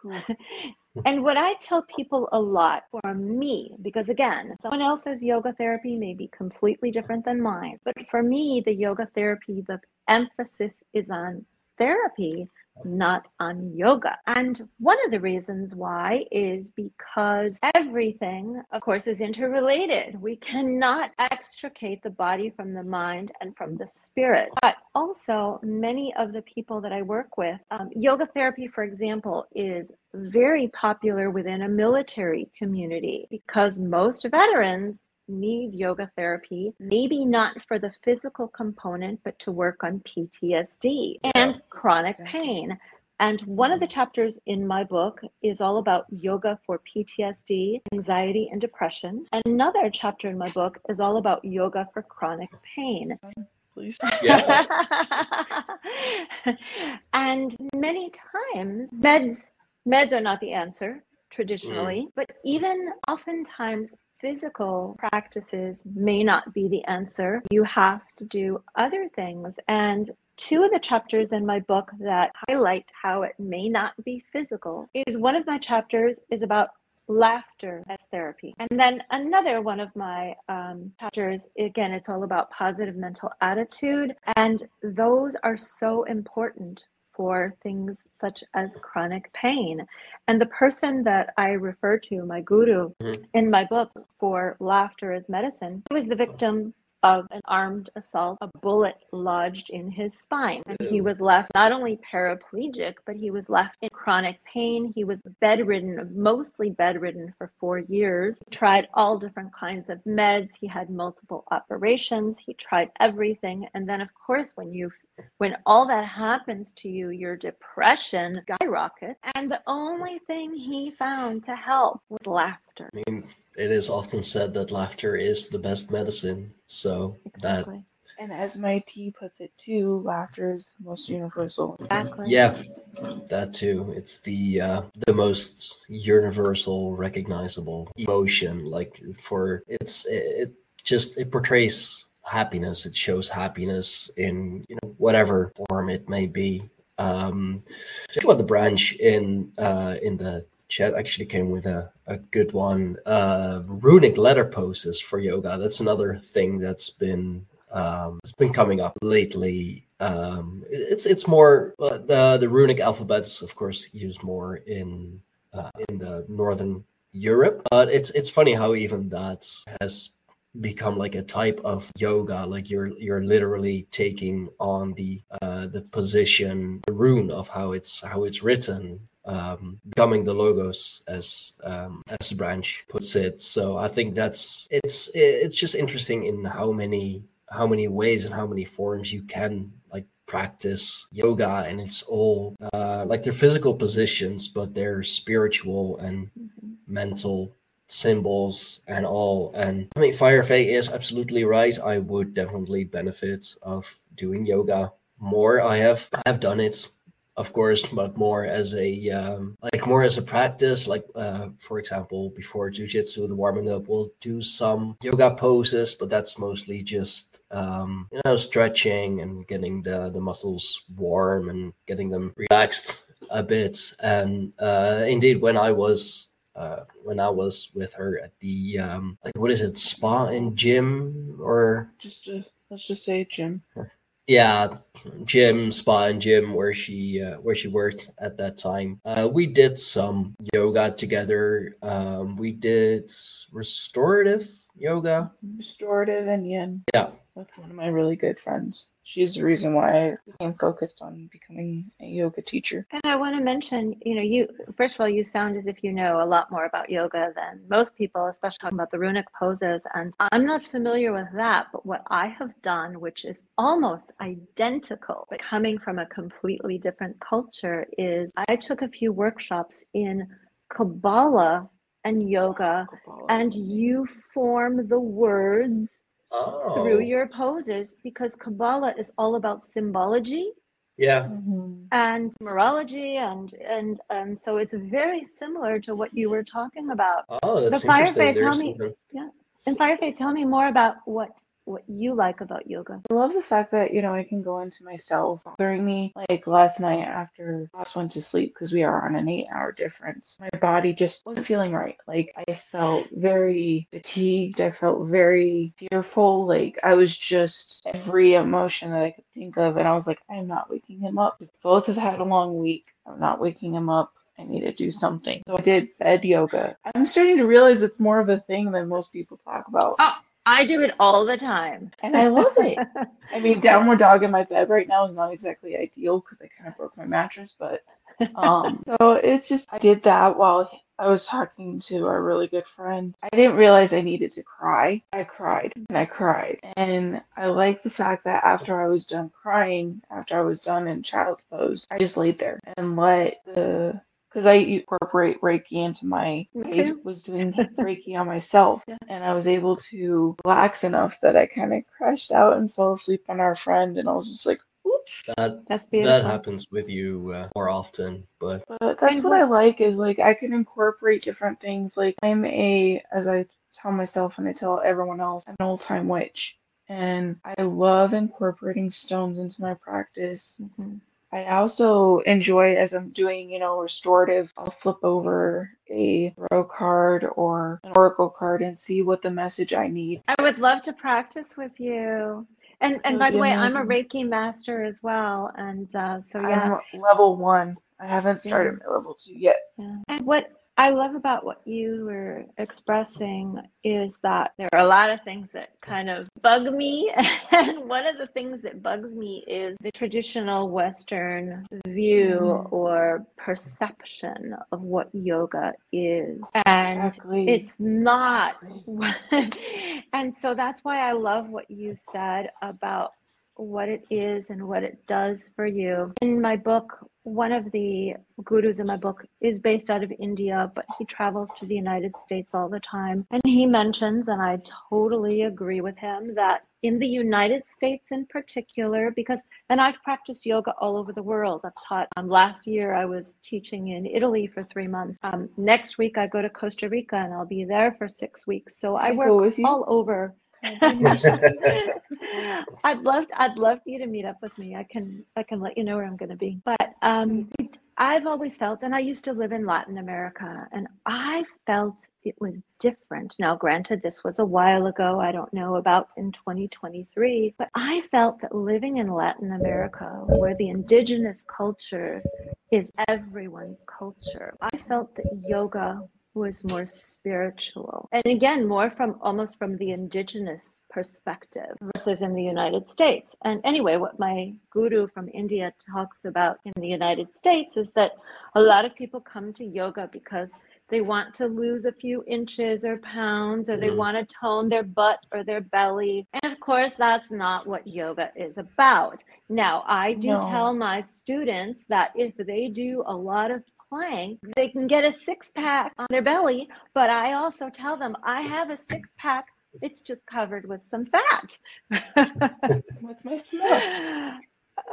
and what I tell people a lot for me, because again, someone else's yoga therapy may be completely different than mine, but for me, the yoga therapy, the emphasis is on therapy, not on yoga. And one of the reasons why is because everything, of course, is interrelated. We cannot extricate the body from the mind and from the spirit. But also, many of the people that I work with, um, yoga therapy, for example, is very popular within a military community because most veterans need yoga therapy, maybe not for the physical component, but to work on PTSD and chronic exactly. pain. And one of the mm-hmm. chapters in my book is all about yoga for PTSD, anxiety, and depression. Another chapter in my book is all about yoga for chronic pain. Please. Yeah. and many times meds meds are not the answer traditionally, mm. but even oftentimes physical practices may not be the answer. You have to do other things. And two of the chapters in my book that highlight how it may not be physical is one of my chapters is about laughter as therapy. And then another one of my um, chapters, again, it's all about positive mental attitude. And those are so important for things such as chronic pain. And the person that I refer to, my guru, Mhm. in my book for Laughter is Medicine, he was the victim of an armed assault, a bullet lodged in his spine. And he was left not only paraplegic, but he was left in chronic pain. He was bedridden, mostly bedridden for four years. Tried all different kinds of meds. He had multiple operations. He tried everything. And then, of course, when you when all that happens to you, your depression skyrockets. And the only thing he found to help was laughter. I mean, it is often said that laughter is the best medicine. So that And as my MIT puts it too, laughter is the most universal. Exactly. yeah, that too. It's the uh, the most universal, recognizable emotion. Like for it's it, it just it portrays happiness. It shows happiness in you know whatever form it may be. Um, check out the branch in uh, in the chat actually came with a, a good one. Uh, runic letter poses for yoga. That's another thing that's been um, it's been coming up lately. Um, it's it's more uh, the the runic alphabets, of course, used more in uh, in the northern Europe. But it's it's funny how even that has become like a type of yoga. Like you're you're literally taking on the uh, the position, the rune of how it's how it's written. Um, becoming the logos as um, as branch puts it. So I think that's it's it's just interesting in how many how many ways and how many forms you can like practice yoga and it's all uh, like they're physical positions but they're spiritual and Mhm. mental symbols and all and i mean Firefly is absolutely right i would definitely benefit of doing yoga more i have i have done it of course but more as a um, like more as a practice like uh, for example before jiu-jitsu the warming up we'll do some yoga poses but that's mostly just um, you know stretching and getting the the muscles warm and getting them relaxed a bit. And uh, indeed when i was uh, when I was with her at the um, like what is it spa and gym or? Just, just let's just say gym. Yeah gym spa and gym where she uh, where she worked at that time uh, we did some yoga together um, we did restorative yoga Restorative and yin. Yeah. With one of my really good friends. She's the reason why I became focused on becoming a yoga teacher. And I want to mention, you know, you first of all, you sound as if you know a lot more about yoga than most people, especially talking about the runic poses. And I'm not familiar with that, but what I have done, which is almost identical, but coming from a completely different culture, is I took a few workshops in Kabbalah and yoga, Kabbalah and you form the words oh through your poses because Kabbalah is all about symbology yeah Mhm. and numerology and and and so it's very similar to what you were talking about. oh that's The Firefly, interesting tell me- yeah. And Firefly, tell me more about what what you like about yoga. I love the fact that, you know, I can go into myself bothering me. Like last night after Ross went to sleep because we are on an eight hour difference, my body just wasn't feeling right. Like I felt very fatigued. I felt very fearful. Like I was just every emotion that I could think of. And I was like, I'm not waking him up. We both have had a long week. I'm not waking him up. I need to do something. So I did bed yoga. I'm starting to realize it's more of a thing than most people talk about. Oh, I do it all the time. And I love it. I mean, downward dog in my bed right now is not exactly ideal because I kind of broke my mattress, but um, so it's just I did that while I was talking to our really good friend. I didn't realize I needed to cry. I cried and I cried, and I like the fact that after I was done crying, after I was done in child's pose, I just laid there and let the because I incorporate Reiki into my. Me I was doing Reiki on myself, Yeah. and I was able to relax enough that I kind of crashed out and fell asleep on our friend, and I was just like, "Oops." that That's that happens with you uh, more often but But that's what I like is like I can incorporate different things. Like I'm a, as I tell myself and I tell everyone else, I'm an old time witch, and I love incorporating stones into my practice. Mhm. I also enjoy as I'm doing, you know, restorative, I'll flip over a tarot card or an oracle card and see what the message I need. I would love to practice with you. And and by the way, I'm a. Reiki master as well. And uh, so yeah, I'm level one. I haven't started my level two yet. Yeah. And what I love about what you were expressing is that there are a lot of things that kind of bug me. And one of the things that bugs me is the traditional Western view Mhm. or perception of what yoga is. And Exactly. it's not. and so that's why I love what you said about what it is and what it does for you. In my book, one of the gurus in my book is based out of India, but he travels to the United States all the time. And he mentions, and I totally agree with him, that in the United States in particular, because, and I've practiced yoga all over the world. I've taught, um, last year I was teaching in Italy for three months. Um, next week I go to Costa Rica and I'll be there for six weeks. So I work go with you? all over. I'd love to, I'd love for you to meet up with me. I can I can let you know where I'm going to be. But um, I've always felt, and I used to live in Latin America, and I felt it was different. Now, granted, this was a while ago. I don't know about in 2023, but I felt that living in Latin America, where the indigenous culture is everyone's culture, I felt that yoga was more spiritual and again more from almost from the indigenous perspective versus in the united states and anyway what my guru from india talks about in the united states is that a lot of people come to yoga because they want to lose a few inches or pounds or they Mhm. want to tone their butt or their belly and of course that's not what yoga is about now i do No. tell my students that if they do a lot of plank, they can get a six pack on their belly. But I also tell them I have a six pack. It's just covered with some fat. With my smell.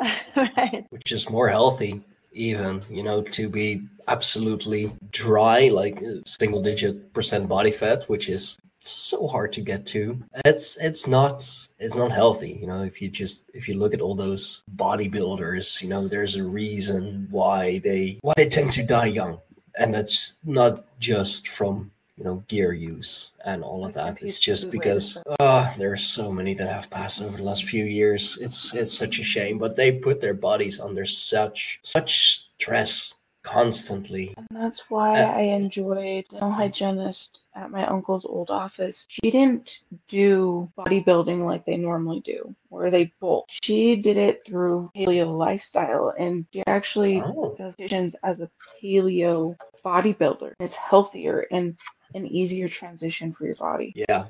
right. which is more healthy even you know to be absolutely dry like uh, single digit percent body fat which is so hard to get to. It's it's not it's not healthy you know if you just if you look at all those bodybuilders you know there's a reason why they why they tend to die young. And that's not just from you know gear use and all of that. it's just because uh there are so many that have passed over the last few years. It's it's such a shame but they put their bodies under such such stress constantly And that's why Uh, I enjoyed dental hygienist at my uncle's old office. She didn't do bodybuilding like they normally do, where they bulk. She did it through paleo lifestyle, and she actually oh does visions as a paleo bodybuilder. It's healthier and an easier transition for your body. yeah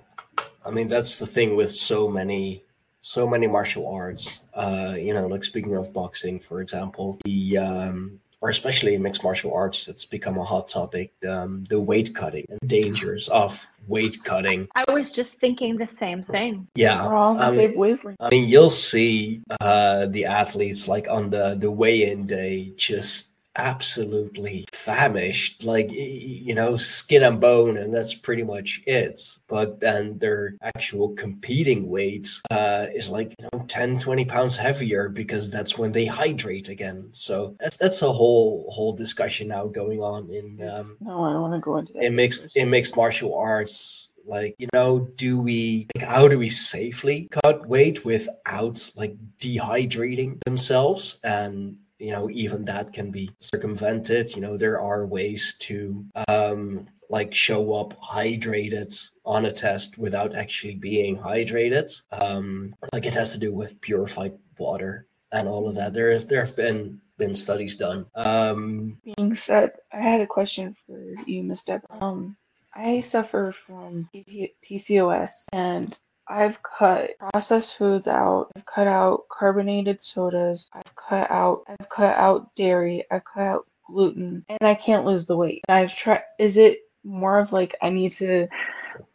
i mean that's the thing with so many so many martial arts uh you know like speaking of boxing for example the um or especially in mixed martial arts it's become a hot topic um, the weight cutting and dangers of weight cutting I was just thinking the same thing. yeah We're all the um, same wavelength. I mean, you'll see uh, the athletes like on the the weigh-in day just absolutely famished, like you know, skin and bone, and that's pretty much it. But then their actual competing weight uh, is like you know 10, 20 pounds heavier because that's when they hydrate again. So that's that's a whole whole discussion now going on in um, No, I don't want to go into that. in mixed in mixed martial arts like you know do we like how do we safely cut weight without like dehydrating themselves and you know even that can be circumvented. You know there are ways to um like show up hydrated on a test without actually being hydrated. Um like it has to do with purified water and all of that. There there have been been studies done. Um being said, I had a question for you, Miss Deb. Um, I suffer from PCOS and I've cut processed foods out. I've cut out carbonated sodas. I've cut out. I've cut out dairy. I've cut out gluten, and I can't lose the weight. I've tried. Is it more of like I need to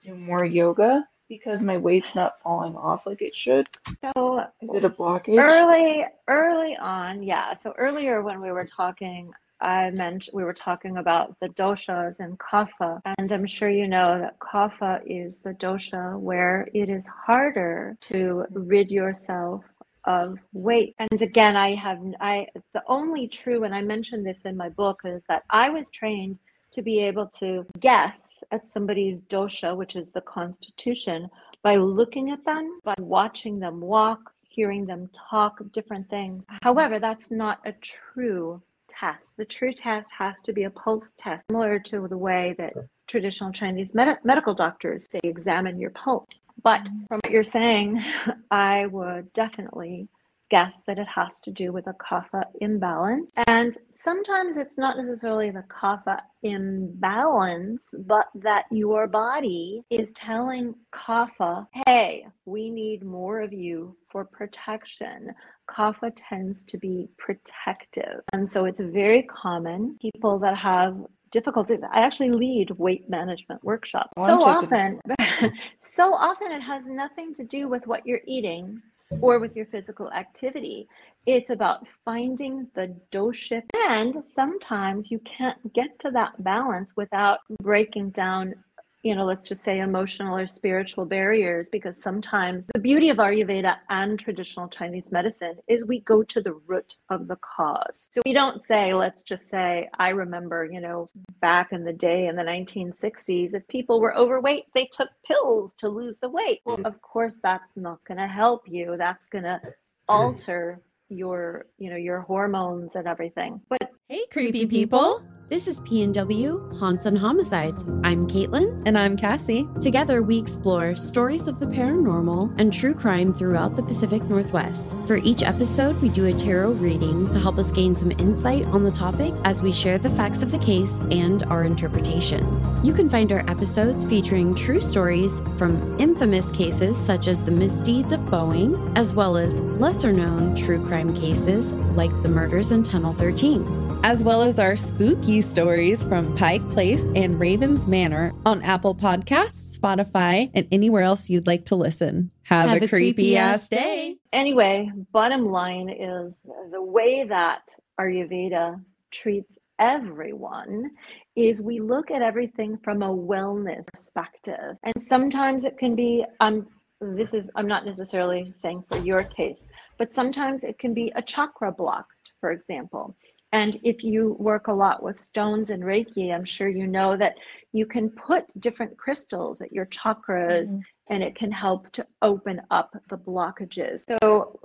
do more yoga because my weight's not falling off like it should? So Is it a blockage? early early on, yeah. So earlier when we were talking, I mentioned we were talking about the doshas and kapha, and I'm sure you know that kapha is the dosha where it is harder to rid yourself of weight. And again, I have I the only true, and I mentioned this in my book, is that I was trained to be able to guess at somebody's dosha, which is the constitution, by looking at them, by watching them walk, hearing them talk different things. However, that's not a true test. The true test has to be a pulse test, similar to the way that traditional Chinese med- medical doctors they examine your pulse. But mm-hmm. from what you're saying, I would definitely guess that it has to do with a kapha imbalance. And sometimes it's not necessarily the kapha imbalance, but that your body is telling kapha, hey, we need more of you for protection. Kapha tends to be protective. And so it's very common people that have difficulties. I actually lead weight management workshops. Oh, so often, so often it has nothing to do with what you're eating or with your physical activity. It's about finding the dose shift. And sometimes you can't get to that balance without breaking down, you know, let's just say emotional or spiritual barriers, because sometimes the beauty of Ayurveda and traditional Chinese medicine is we go to the root of the cause. So we don't say, let's just say, I remember, you know, back in the day in the 1960s, if people were overweight, they took pills to lose the weight. Well, mm-hmm. of course, that's not going to help you. That's going to mm-hmm. alter your you know your hormones and everything but Hey, creepy people. This is PNW Haunts and Homicides. I'm Caitlin. And I'm Cassie. Together, we explore stories of the paranormal and true crime throughout the Pacific Northwest. For each episode, we do a tarot reading to help us gain some insight on the topic as we share the facts of the case and our interpretations. You can find our episodes featuring true stories from infamous cases such as the misdeeds of Boeing, as well as lesser known true crime cases like the murders in Tunnel 13. As well as our spooky stories from Pike Place and Ravens Manor on Apple Podcasts, Spotify, and anywhere else you'd like to listen. Have, a, creepy ass day. anyway bottom line is the way that ayurveda treats everyone is we look at everything from a wellness perspective and sometimes it can be um this is i'm not necessarily saying for your case but sometimes it can be a chakra blocked for example and if you work a lot with stones and Reiki, I'm sure you know that you can put different crystals at your chakras mm-hmm. and it can help to open up the blockages. So,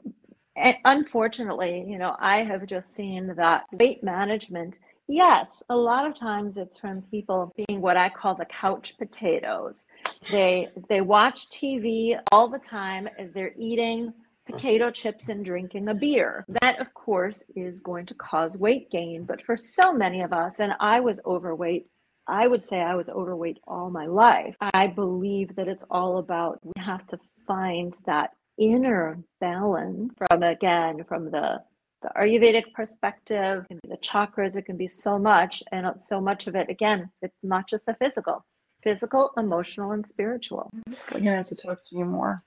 unfortunately, you know, I have just seen that weight management. Yes, a lot of times it's from people being what I call the couch potatoes. They they watch TV all the time as they're eating potato chips and drinking a beer. That, of course, is going to cause weight gain. But for so many of us, and I was overweight, I would say I was overweight all my life. I believe that it's all about we have to find that inner balance from, again, from the the Ayurvedic perspective, the chakras, it can be so much, and so much of it, again, it's not just the physical, physical, emotional, and spiritual. You're gonna have to talk to me more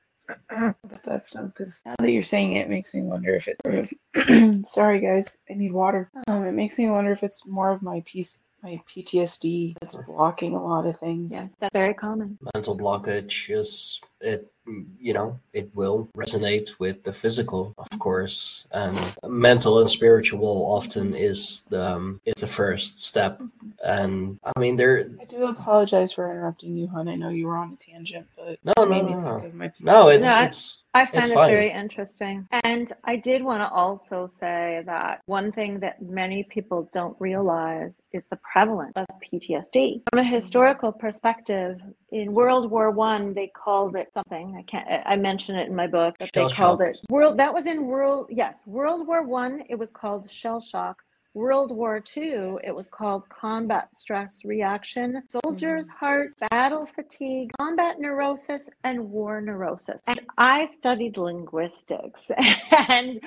about that stuff because now that you're saying it, it makes me wonder if it. if- Sorry, guys, I need water. Um, it makes me wonder if it's more of my piece, my PTSD that's blocking a lot of things. Yes, that's very common. mental blockage is it you know it will resonate with the physical of course and mental and spiritual often is the um, is the first step and i mean there I do apologize for interrupting you, hon. I know you were on a tangent, but No, no, no, no. no it's No, I- it's I It's find it fine. very interesting. And I did want to also say that one thing that many people don't realize is the prevalence of PTSD. From a historical perspective, in World War One, they called it something. I can't I I mention it in my book, but they called shock. it world that was in world yes, World War One, it was called shell shock. World War II, it was called combat stress reaction, soldier's mm-hmm. heart, battle fatigue, combat neurosis, and war neurosis. And I studied linguistics. and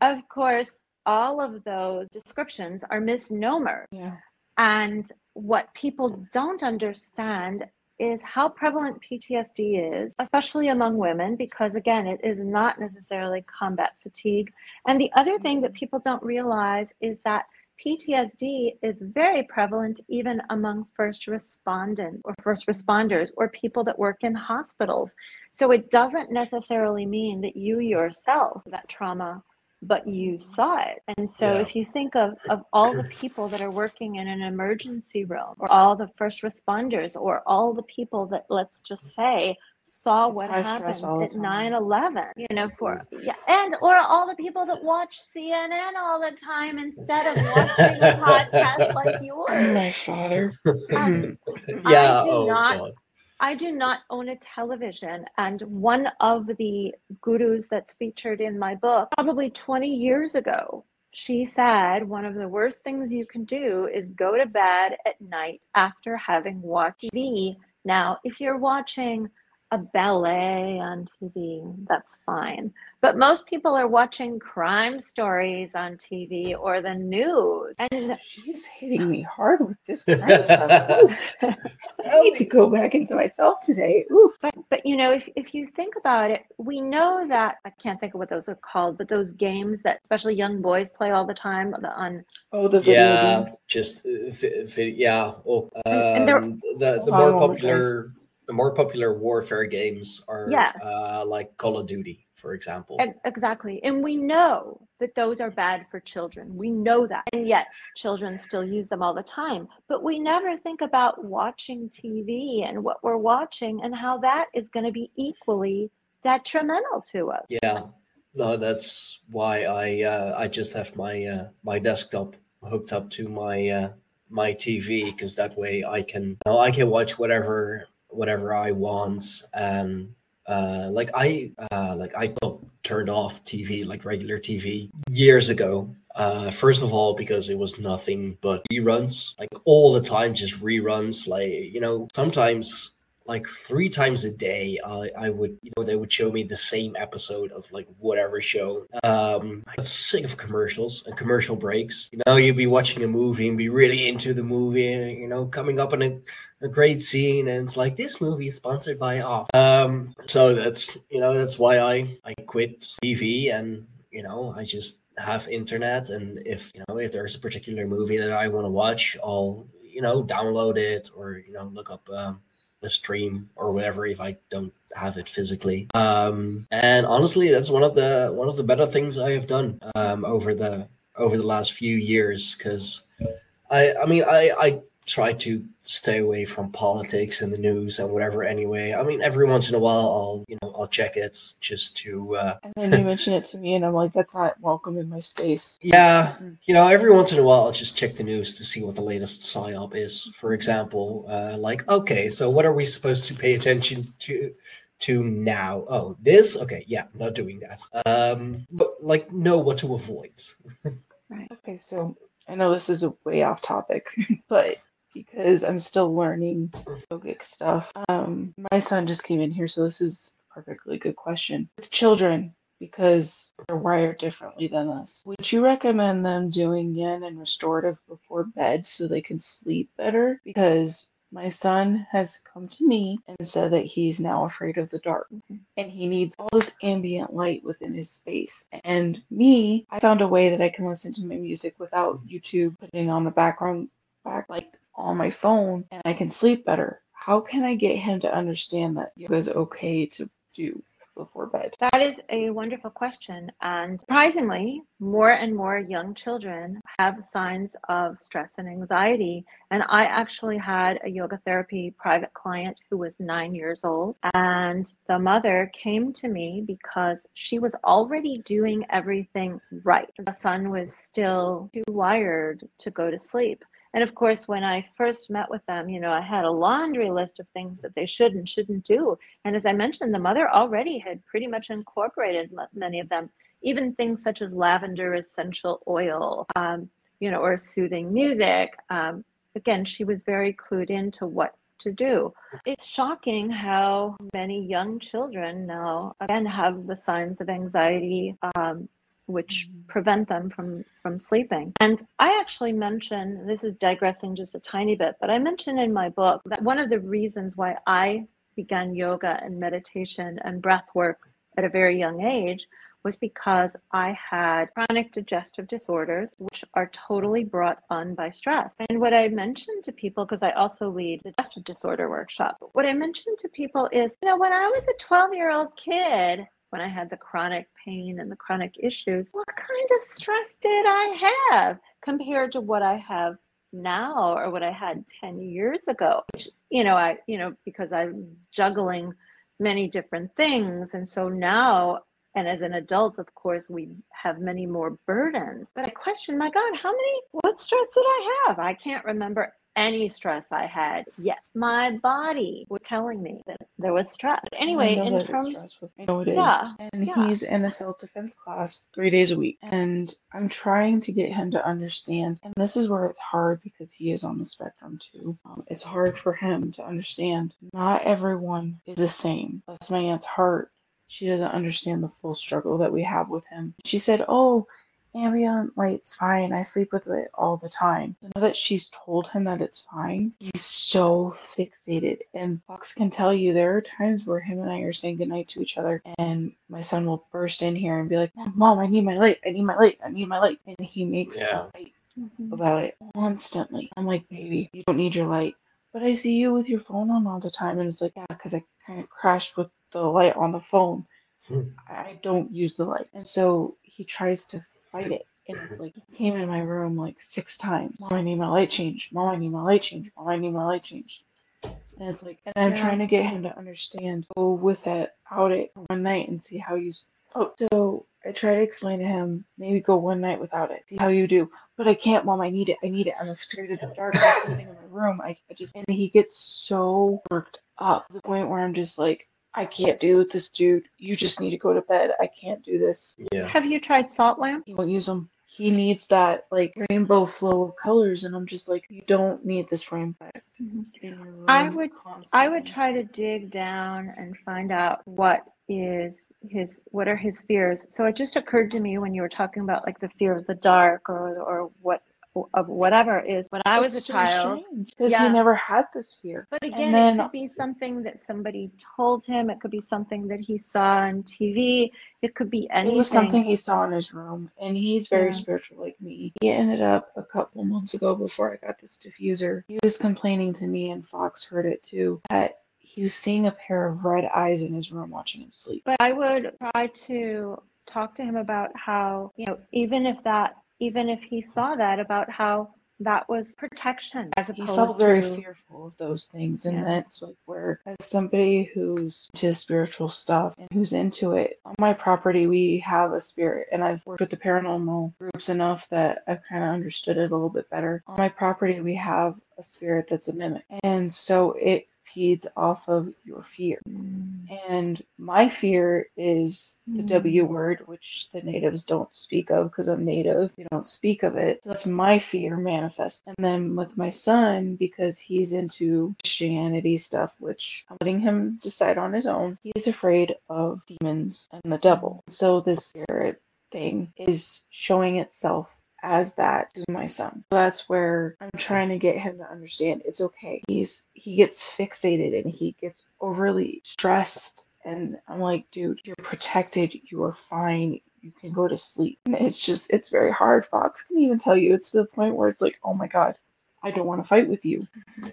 of course, all of those descriptions are misnomer. Yeah. And what people don't understand is how prevalent PTSD is, especially among women, because again, it is not necessarily combat fatigue. And the other thing that people don't realize is that PTSD is very prevalent even among first respondent or first responders or people that work in hospitals. So it doesn't necessarily mean that you yourself that trauma but you saw it. And so Yeah. if you think of, of all the people that are working in an emergency room, or all the first responders, or all the people that, let's just say, saw It's what high stress all happened at time. 9-11 you know for yeah and or all the people that watch cnn all the time instead of watching a podcast like yours My father. Um, yeah. do oh not- god. I do not own a television. And one of the gurus that's featured in my book, probably 20 years ago, she said one of the worst things you can do is go to bed at night after having watched TV. Now, if you're watching a ballet on TV, that's fine. But most people are watching crime stories on TV or the news. And She's hitting me hard with this crime stuff. I need to go back into myself today. Oof. But but you know, if if you think about it, we know that I can't think of what those are called, but those games that especially young boys play all the time the on Oh, the video yeah, games. just uh, vi- vi- yeah. Oh, And- and they're- um, the the more I know what popular the more popular warfare games are Yes. uh, like Call of Duty, for example. Exactly. And we know that those are bad for children. We know that. And yet children still use them all the time. But we never think about watching TV and what we're watching and how that is going to be equally detrimental to us. Yeah, no, that's why I uh, I just have my uh, my desktop hooked up to my uh, my TV because that way I can you know, I can watch whatever whatever I want and uh, like I uh, like I turned off TV like regular TV years ago. Uh, first of all, because it was nothing but reruns, like all the time, just reruns. Like you know, sometimes like three times a day I, I would you know they would show me the same episode of like whatever show. Um i'm sick of commercials and commercial breaks. You know you'd be watching a movie and be really into the movie you know coming up on a, a great scene and it's like this movie is sponsored by off. Um so that's you know that's why i i quit tv and you know i just have internet and if you know if there's a particular movie that i want to watch i'll you know download it or you know look up um the stream or whatever if I don't have it physically. Um, and honestly, that's one of the one of the better things I have done um, over the over the last few years because I I mean I I try to stay away from politics and the news and whatever anyway. I mean every once in a while I'll you know I'll check it just to uh, And then you mention it to me, and I'm like, that's not welcome in my space. yeah you know every once in a while I'll just check the news to see what the latest psyop is. For example, uh, like okay, so what are we supposed to pay attention to? To now, oh, this okay, yeah, not doing that. Um, but like know what to avoid. Okay, so I know this is a way off topic, but because I'm still learning yogic stuff, um, my son just came in here, so this is a perfectly good question. With children, because they're wired differently than us, would you recommend them doing yin and restorative before bed so they can sleep better? Because my son has come to me and said that he's now afraid of the dark and he needs all this ambient light within his space. And me, I found a way that I can listen to my music without YouTube putting on the background back like on my phone and I can sleep better. How can I get him to understand that yoga is okay to do before bed? That is a wonderful question. And surprisingly, more and more young children have signs of stress and anxiety. And I actually had a yoga therapy private client who was nine years old. And the mother came to me because she was already doing everything right. The son was still too wired to go to sleep. And of course, when I first met with them, you know, I had a laundry list of things that they should and shouldn't do. And as I mentioned, the mother already had pretty much incorporated many of them, even things such as lavender essential oil, um, you know, or soothing music. Um, again, she was very clued into what to do. It's shocking how many young children now, again, have the signs of anxiety. Um, which mm-hmm. prevent them from from sleeping. And I actually mention this is digressing just a tiny bit, but I mention in my book that one of the reasons why I began yoga and meditation and breath work at a very young age was because I had chronic digestive disorders, which are totally brought on by stress. And what I mentioned to people, because I also lead digestive disorder workshops, what I mentioned to people is, you know, when I was a 12 year old kid, when I had the chronic pain and the chronic issues, what kind of stress did I have compared to what I have now or what I had 10 years ago? Which, you know, I, you know, because I'm juggling many different things. And so now, and as an adult, of course, we have many more burdens. But I question, my God, how many, what stress did I have? I can't remember any stress I had yet. My body was telling me that there was stress. Anyway, in terms, I know it is. Yeah, and yeah. he's in a self defense class three days a week, and I'm trying to get him to understand. And this is where it's hard because he is on the spectrum too. Um, it's hard for him to understand. Not everyone is the same. That's my aunt's heart. She doesn't understand the full struggle that we have with him. She said, "Oh." Ambient light's fine. I sleep with it all the time. So now that she's told him that it's fine, he's so fixated. And Fox can tell you there are times where him and I are saying goodnight to each other, and my son will burst in here and be like, Mom, I need my light. I need my light. I need my light. And he makes yeah. a fight mm-hmm. about it constantly. I'm like, baby, you don't need your light. But I see you with your phone on all the time. And it's like, yeah, because I kind of crashed with the light on the phone. Hmm. I don't use the light. And so he tries to fight it. And it's like he came in my room like six times. Mom, I need my light changed. Mom, I need my light changed. Mom, I need my light changed. And it's like, and I'm yeah. trying to get him to understand. Go with it, out it one night and see how you. Oh, so I try to explain to him. Maybe go one night without it. See how you do. But I can't, mom. I need it. I need it. I'm scared of the dark. I'm sitting in my room. I, I just and he gets so worked up to the point where I'm just like, I can't deal with this dude. You just need to go to bed. I can't do this. Yeah. Have you tried salt lamps? You won't use them. He needs that like rainbow flow of colors, and I'm just like, you don't need this rainbow. Mm-hmm. I would, constantly. I would try to dig down and find out what is his, what are his fears. So it just occurred to me when you were talking about like the fear of the dark, or or what of whatever is when I was a child. Because yeah. he never had this fear. But again, then, it could be something that somebody told him. It could be something that he saw on TV. It could be anything. It was something he saw in his room. And he's very yeah. spiritual like me. He ended up a couple months ago before I got this diffuser. He was complaining to me, and Fox heard it too, that he was seeing a pair of red eyes in his room watching him sleep. But I would try to talk to him about how, you know, even if that even if he saw that about how that was protection as opposed he felt very to, fearful of those things and yeah. that's like where as somebody who's into spiritual stuff and who's into it on my property we have a spirit and i've worked with the paranormal groups enough that i've kind of understood it a little bit better on my property we have a spirit that's a mimic and so it feeds off of your fear. Mm. And my fear is the mm. W word, which the natives don't speak of because I'm native. They don't speak of it. So that's my fear manifest. And then with my son, because he's into Christianity stuff, which I'm letting him decide on his own, he's afraid of demons and the devil. So this spirit thing is showing itself as that to my son. That's where I'm trying to get him to understand it's okay. He's he gets fixated and he gets overly stressed and I'm like, dude, you're protected, you are fine, you can go to sleep. And it's just it's very hard. Fox can even tell you it's to the point where it's like, oh my god, I don't want to fight with you. Mm-hmm.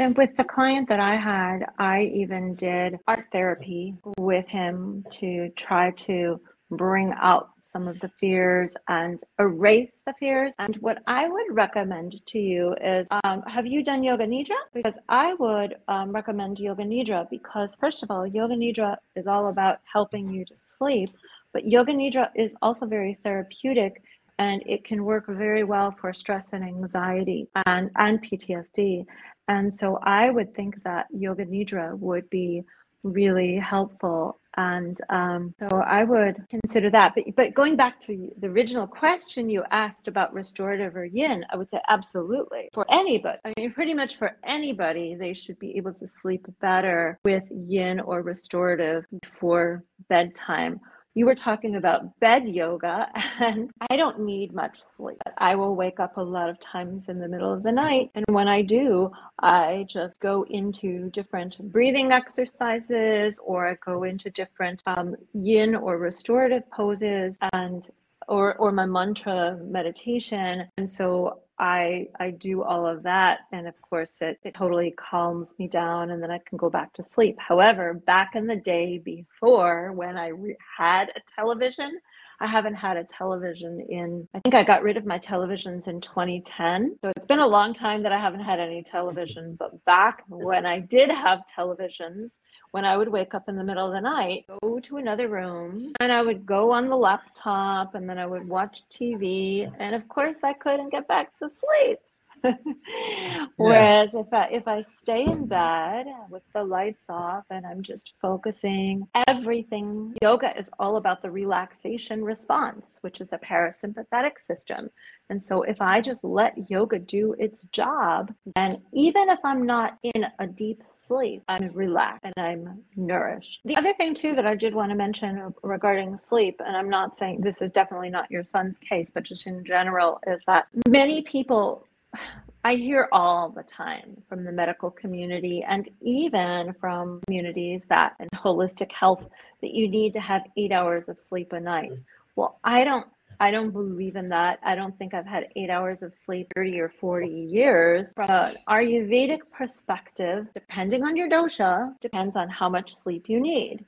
And with the client that I had, I even did art therapy with him to try to bring out some of the fears and erase the fears. And what I would recommend to you is um, have you done Yoga Nidra? Because I would um, recommend Yoga Nidra because, first of all, Yoga Nidra is all about helping you to sleep, but Yoga Nidra is also very therapeutic and it can work very well for stress and anxiety and, and PTSD. And so I would think that Yoga Nidra would be really helpful and um, so I would consider that. But, but going back to the original question you asked about restorative or yin, I would say absolutely. For anybody, I mean, pretty much for anybody, they should be able to sleep better with yin or restorative before bedtime you were talking about bed yoga, and I don't need much sleep. I will wake up a lot of times in the middle of the night. And when I do, I just go into different breathing exercises or I go into different um, yin or restorative poses and or or my mantra meditation and so I I do all of that, and of course, it, it totally calms me down, and then I can go back to sleep. However, back in the day before, when I re- had a television, I haven't had a television in, I think I got rid of my televisions in 2010. So it's been a long time that I haven't had any television. But back when I did have televisions, when I would wake up in the middle of the night, go to another room, and I would go on the laptop and then I would watch TV. And of course, I couldn't get back to sleep. Whereas yeah. if I if I stay in bed with the lights off and I'm just focusing, everything yoga is all about the relaxation response, which is the parasympathetic system. And so if I just let yoga do its job, then even if I'm not in a deep sleep, I'm relaxed and I'm nourished. The other thing too that I did want to mention regarding sleep, and I'm not saying this is definitely not your son's case, but just in general, is that many people I hear all the time from the medical community and even from communities that in holistic health that you need to have eight hours of sleep a night. Well, I don't I don't believe in that. I don't think I've had eight hours of sleep 30 or 40 years. From an Ayurvedic perspective, depending on your dosha, depends on how much sleep you need.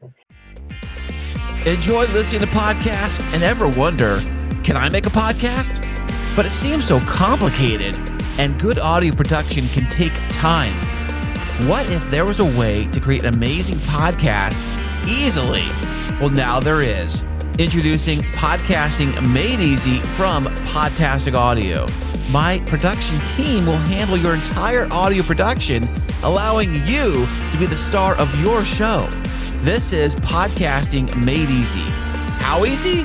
Enjoy listening to podcasts and ever wonder, can I make a podcast? But it seems so complicated and good audio production can take time. What if there was a way to create an amazing podcast easily? Well, now there is. Introducing Podcasting Made Easy from Podtastic Audio. My production team will handle your entire audio production, allowing you to be the star of your show. This is Podcasting Made Easy. How easy?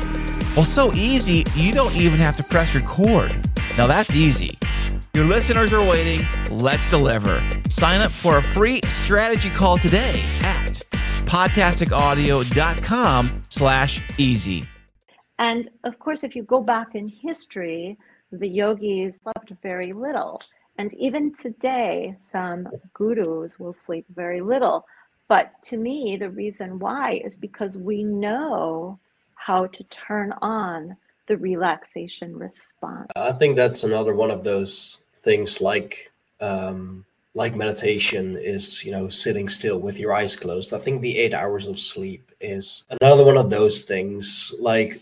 Well, so easy, you don't even have to press record. Now that's easy. Your listeners are waiting. Let's deliver. Sign up for a free strategy call today at podtasticaudio.com slash easy. And of course, if you go back in history, the yogis slept very little. And even today, some gurus will sleep very little. But to me, the reason why is because we know how to turn on the relaxation response. I think that's another one of those things like um, like meditation is you know sitting still with your eyes closed. I think the eight hours of sleep is another one of those things like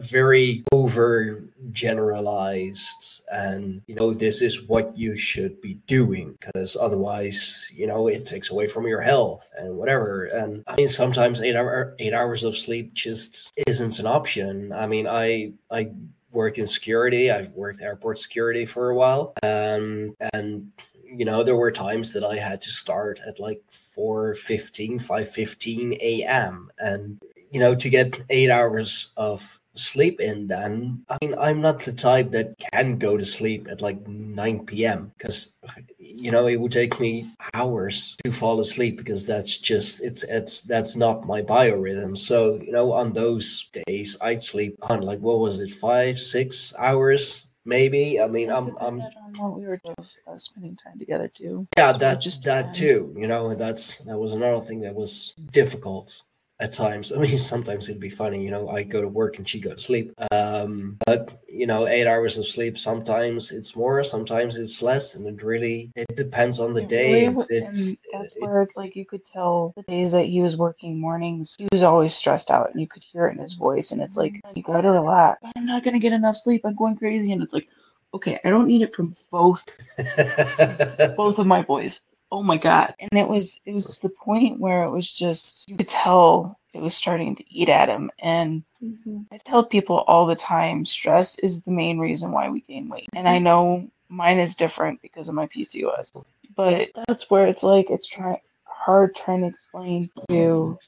very over generalized and you know this is what you should be doing because otherwise you know it takes away from your health and whatever and i mean sometimes eight hour eight hours of sleep just isn't an option i mean i i work in security. I've worked airport security for a while. Um, and you know there were times that i had to start at like 4 15 5 15 a.m and you know to get eight hours of sleep in then. I mean i'm not the type that can go to sleep at like 9 p.m because you know it would take me hours to fall asleep because that's just it's it's that's not my biorhythm. So you know on those days i'd sleep on like what was it five six hours maybe? I mean i'm i'm we were uh, spending time together too. Yeah that just that too you know and that's that was another thing that was difficult at times. I mean, sometimes it'd be funny, you know, I go to work and she go to sleep. Um, but you know, eight hours of sleep. Sometimes it's more, sometimes it's less, and it really it depends on the it day. Really, it's, and that's it, where it's like you could tell the days that he was working mornings, he was always stressed out, and you could hear it in his voice. And it's like you gotta relax. I'm not gonna get enough sleep. I'm going crazy, and it's like. Okay, I don't need it from both both of my boys oh my god and it was it was the point where it was just you could tell it was starting to eat at him and mm-hmm. i tell people all the time stress is the main reason why we gain weight and i mm-hmm. know mine is different because of my pcos but that's where it's like it's trying hard trying to explain to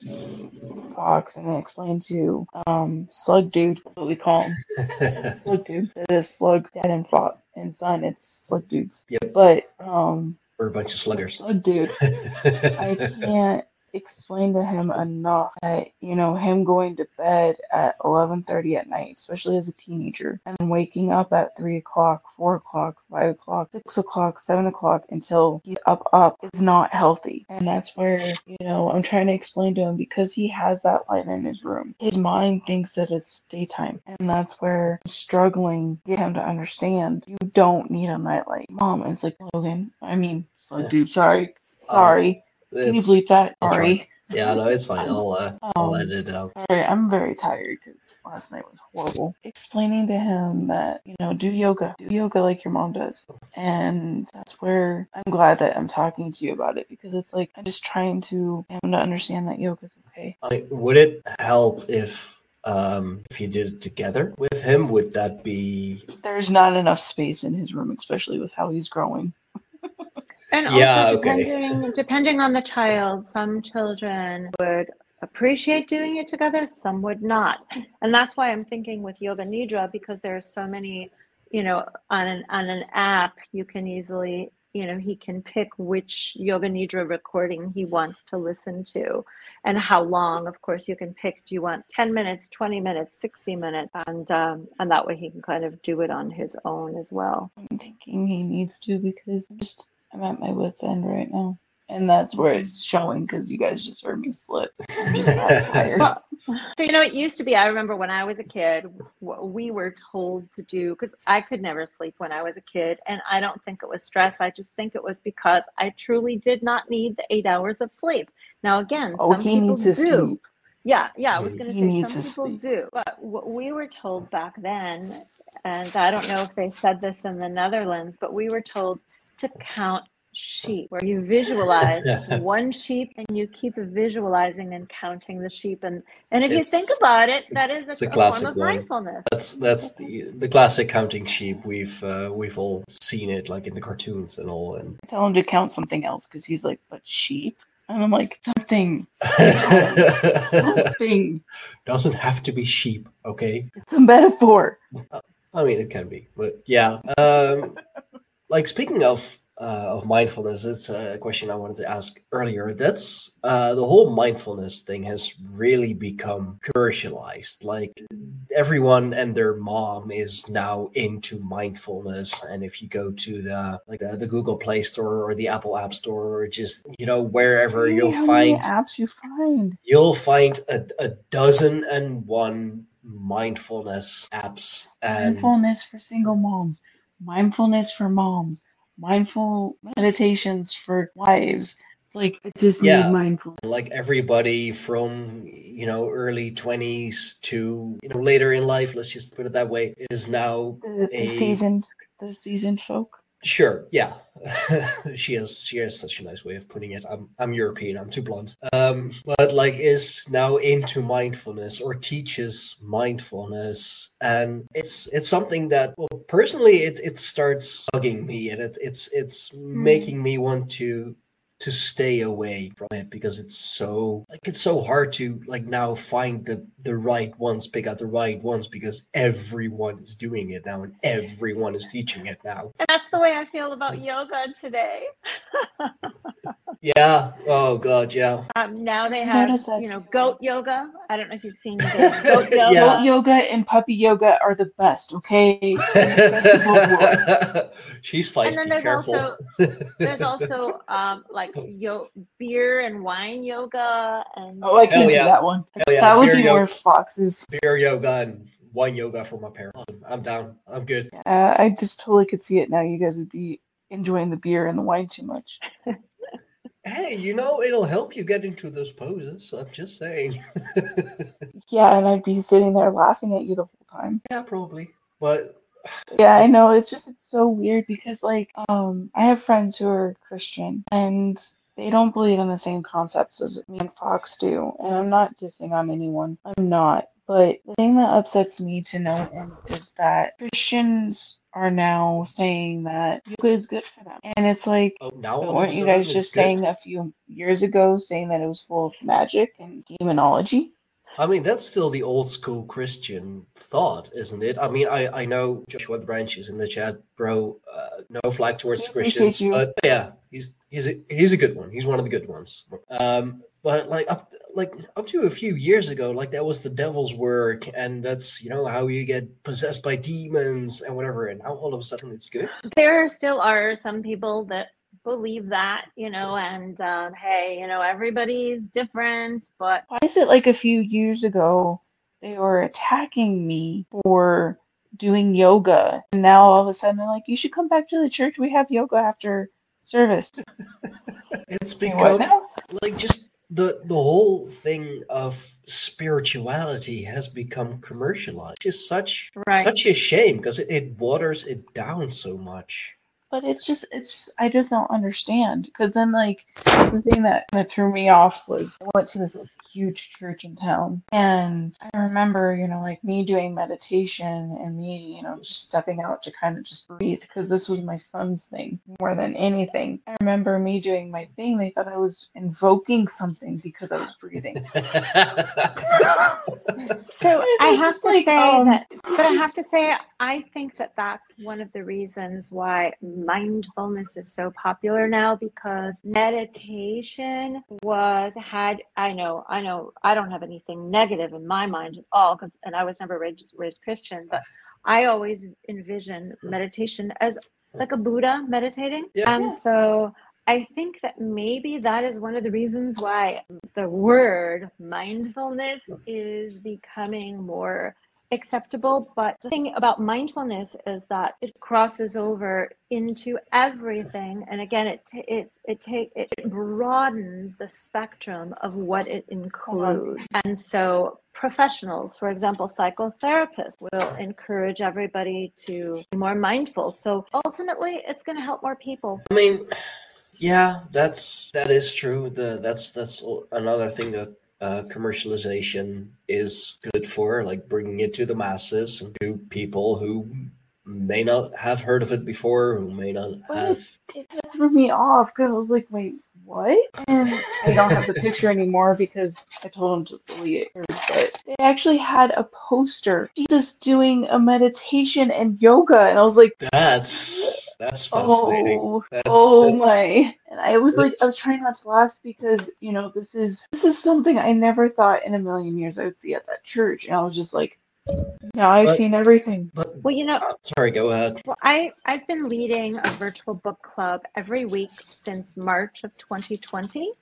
Fox and then explain to um, Slug Dude, what we call him. slug Dude. It is Slug Dad and Fox and Son. It's Slug Dudes. Yep. But um, we're a bunch of sluggers. Slug Dude. I can't explain to him enough that you know him going to bed at 11:30 at night, especially as a teenager, and waking up at three o'clock, four o'clock, five o'clock, six o'clock, seven o'clock until he's up up is not healthy, and that's where you know I'm trying to explain to him because he has that light in his room. His mind thinks that it's daytime, and that's where I'm struggling to get him to understand you don't need a nightlight. Mom is like Logan. I mean, dude. Sorry, sorry. Uh, Can you bleep that? Sorry. Yeah, no, it's fine. I'll uh, I'll Um, edit it out. Sorry, I'm very tired because last night was horrible. Explaining to him that, you know, do yoga. Do yoga like your mom does. And that's where I'm glad that I'm talking to you about it because it's like I'm just trying to him to understand that yoga is okay. I, would it help if um if you did it together with him? Would that be There's not enough space in his room, especially with how he's growing. And Yeah, also okay. depending depending on the child, some children would appreciate doing it together, some would not. And that's why I'm thinking with Yoga Nidra because there are so many, you know, on an on an app you can easily, you know, he can pick which Yoga Nidra recording he wants to listen to and how long. Of course, you can pick do you want 10 minutes, 20 minutes, 60 minutes and um, and that way he can kind of do it on his own as well. I'm thinking he needs to because just I'm at my wits end right now. And that's where it's showing because you guys just heard me slip. I'm just that tired. Well, so you know, it used to be. I remember when I was a kid, what we were told to do because I could never sleep when I was a kid, and I don't think it was stress. I just think it was because I truly did not need the eight hours of sleep. Now, again, Oh, some he people needs to do. sleep. Yeah, yeah. I was going to say some people sleep. do, but what we were told back then, and I don't know if they said this in the Netherlands, but we were told to count sheep, where you visualize one sheep and you keep visualizing and counting the sheep, and and if you think about it, that is it's a, a a classic form of one. mindfulness. That's that's the the classic counting sheep. We've uh, we've all seen it like in the cartoons and all. And Tell him to count something else because he's like, but sheep? And I'm like, something, something. doesn't have to be sheep, okay? It's a metaphor. I mean, it can be, but yeah. Um, like speaking of uh, of mindfulness, it's a question I wanted to ask earlier. That's uh, the whole mindfulness thing has really become commercialized. Like everyone and their mom is now into mindfulness, and if you go to the like the, the Google Play Store or the Apple App Store or just you know wherever you'll find apps you find. you'll find a, a dozen and one mindfulness apps and Mindfulness for single moms, mindfulness for moms, mindful meditations for wives. It's like I just Yeah. need mindfulness. like everybody from you know early 20s to you know later in life let's just put it that way is now The, the a- seasoned, the seasoned folk. sure yeah she has she has such a nice way of putting it. I'm i'm european i'm too blunt. Um but like is now into mindfulness or teaches mindfulness. And it's it's something that well personally it it starts hugging me and it it's it's making me want to to stay away from it because it's so like it's so hard to like now find the the right ones pick out the right ones because everyone is doing it now and everyone is teaching it now And that's the way I feel about yoga today. yeah oh god yeah Um, now they have, you know, goat yoga. I don't know if you've seen goat yoga. Yeah. Goat yoga and puppy yoga are the best, okay? she's And feisty then there's careful also there's also um like yo beer and wine yoga and Oh, I Hell can yeah. do that one. Hell yeah, that would beer be yoga. more foxes. beer yoga and wine yoga for my parents i'm down i'm good Uh, I just totally could see it now. You guys would be enjoying the beer and the wine too much. hey you know it'll help you get into those poses i'm just saying Yeah, and I'd be sitting there laughing at you the whole time. yeah probably but Yeah, I know. It's just it's so weird because like um I have friends who are Christian and they don't believe in the same concepts as me and Fox do. And I'm not dissing on anyone. I'm not. But the thing that upsets me to know is that Christians are now saying that yoga is good for them. And it's like oh now all of a weren't you guys just good? saying a few years ago saying that it was full of magic and demonology? I mean, that's still the old school Christian thought, isn't it? I mean, I, I know Joshua the Branch is in the chat, bro. Uh, no flag towards I Christians, but yeah, he's he's a, he's a good one. He's one of the good ones. Um, but like up like up to a few years ago, like that was the devil's work, and that's you know how you get possessed by demons and whatever. And now all of a sudden it's good. there still are some people that believe that, you know, and um, hey, you know, everybody's different, but Why is it like a few years ago they were attacking me for doing yoga, and now all of a sudden they're like, "You should come back to the church. We have yoga after service." It's Wait, what become now? like just the the whole thing of spirituality has become commercialized. Just such Right. such a shame because it, it waters it down so much. But it's just, it's, I just don't understand. Because then, like, the thing that, that threw me off was I went to this huge church in town. And I remember, you know, like me doing meditation and me, you know, just stepping out to kind of just breathe. Because this was my son's thing more than anything. I remember me doing my thing. They thought I was invoking something because I was breathing. So I have to like, say um, that, but I have to say, I think that that's one of the reasons why mindfulness is so popular now because meditation was had. I know, I know, I don't have anything negative in my mind at all because, and I was never raised, raised Christian, but I always envision meditation as like a Buddha meditating, Yeah. and so. I think that maybe that is one of the reasons why the word mindfulness is becoming more acceptable. But the thing about mindfulness is that it crosses over into everything, and again, it it it take it broadens the spectrum of what it includes. And so, professionals, for example, psychotherapists, will encourage everybody to be more mindful. So ultimately, it's going to help more people. I mean, yeah, that's that is true. The that's that's another thing that uh, commercialization is good for, like bringing it to the masses and to people who may not have heard of it before, who may not But have. it threw me off because I was like, wait, what? And I don't have the picture anymore because I told him to delete it. But they actually had a poster. Jesus doing a meditation and yoga. And I was like, That's that's fascinating. oh, That's, oh my. And I was like, I was trying not to laugh because, you know, this is this is something I never thought in a million years I would see at that church. And I was just like, now I've But- seen everything. But Well, you know, uh, sorry, go ahead. Well, I, I've been leading a virtual book club every week since March of 2020.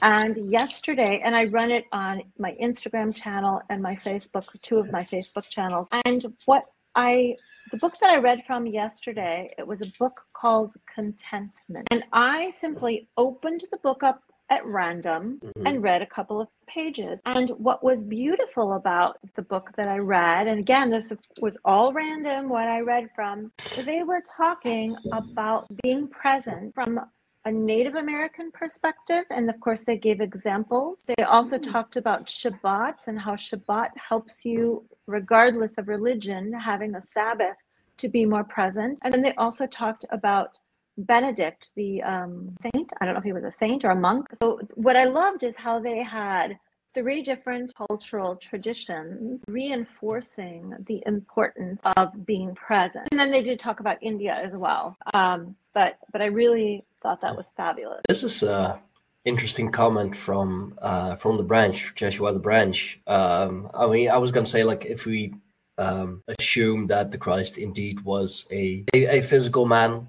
And yesterday, and I run it on my Instagram channel and my Facebook, two of my Facebook channels. And what I, the book that I read from yesterday, it was a book called Contentment. And I simply opened the book up at random Mhm. and read a couple of pages. And what was beautiful about the book that I read, and again, this was all random what I read from, they were talking about being present from a Native American perspective. And of course, they gave examples. They also talked about Shabbat and how Shabbat helps you, regardless of religion, having a Sabbath to be more present. And then they also talked about Benedict, the um, saint. I don't know if he was a saint or a monk. So, what I loved is how they had three different cultural traditions reinforcing the importance of being present. And then they did talk about India as well. Um, but but I really thought that was fabulous. This is a interesting comment from uh, from the branch, Joshua the branch. Um, I mean, I was gonna say like if we um, assume that the Christ indeed was a, a a physical man,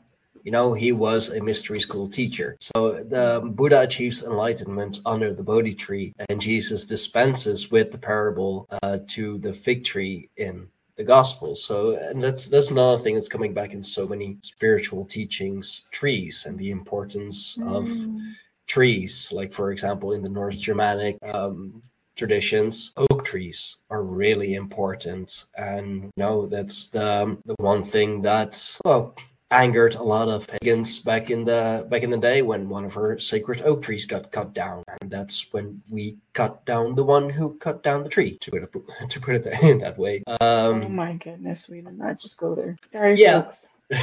you know, he was a mystery school teacher. So the Buddha achieves enlightenment under the Bodhi tree, and Jesus dispenses with the parable uh, to the fig tree in the gospel. So and that's that's another thing that's coming back in so many spiritual teachings, trees and the importance of Mm. trees. Like for example, in the North Germanic um, traditions, oak trees are really important, and you know that's the the one thing that well angered a lot of pagans back in the back in the day when one of her sacred oak trees got cut down and that's when we cut down the one who cut down the tree to put it to put it in that way um oh my goodness, we did not just go there. Sorry, Yeah. folks.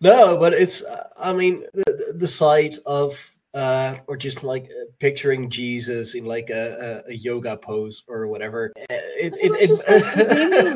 no, but it's, I mean, the, the side of uh, or just like uh, picturing Jesus in like a, a, a yoga pose or whatever. Uh, It it, it,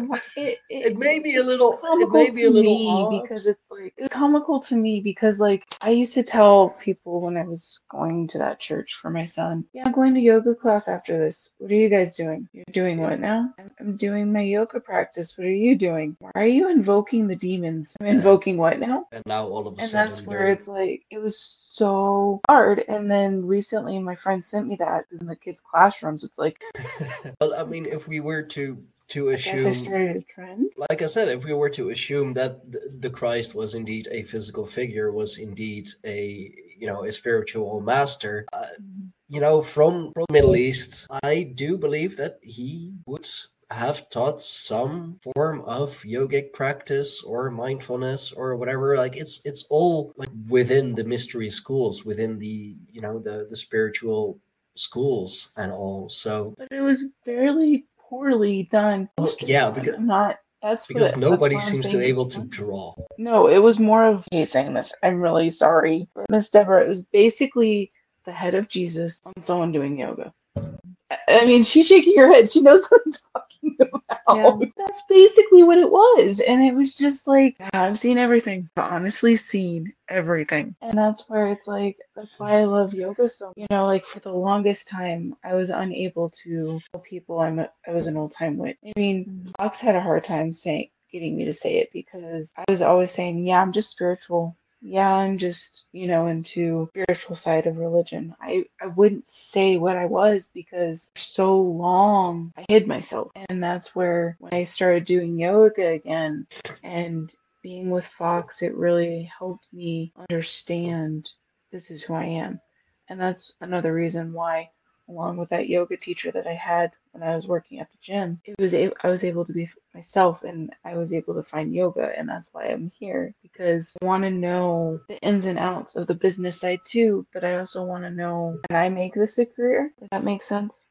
like, it it- it may be a little it comical may be a to little me odd. because it's like it's comical to me because like I used to tell people when I was going to that church for my son, yeah, I'm going to yoga class after this. What are you guys doing? You're doing what now? I'm, doing my yoga practice. What are you doing? Why are you invoking the demons? I'm invoking what now? and now all of a And sudden that's where it's like it was so hard. And then recently, my friend sent me that in the kids' classrooms. It's like well, I mean, if we were to to I guess I assume like I said, if we were to assume that the, Christ was indeed a physical figure, was indeed a you know a spiritual master, uh, you know, from from the Middle East, I do believe that he would have taught some form of yogic practice or mindfulness or whatever. Like it's it's all like within the mystery schools, within the you know the the spiritual schools and all. So But it was fairly poorly done. Well, yeah, because- I'm not. That's because nobody I'm seems to be able to draw. No, it was more of me saying this. I'm really sorry, Miss Deborah. It was basically the head of Jesus on someone doing yoga. I- I mean, she's shaking her head. She knows what I'm talking about. Yeah. That's basically what it was, and it was just like God, I've seen everything. I've honestly seen everything, and that's where it's like that's why I love yoga so. You know, like for the longest time, I was unable to tell people I'm a, I was an old time witch. I mean, mm. Fox had a hard time saying getting me to say it because I was always saying, yeah, I'm just spiritual. Yeah, I'm just, you know, into spiritual side of religion. I, I wouldn't say what I was because for so long I hid myself. And that's where when I started doing yoga again and being with Fox, it really helped me understand this is who I am. And that's another reason why along with that yoga teacher that I had when I was working at the gym, it was a- I was able to be myself and I was able to find yoga, and that's why I'm here because I want to know the ins and outs of the business side too, but I also want to know can I make this a career? Does that make sense?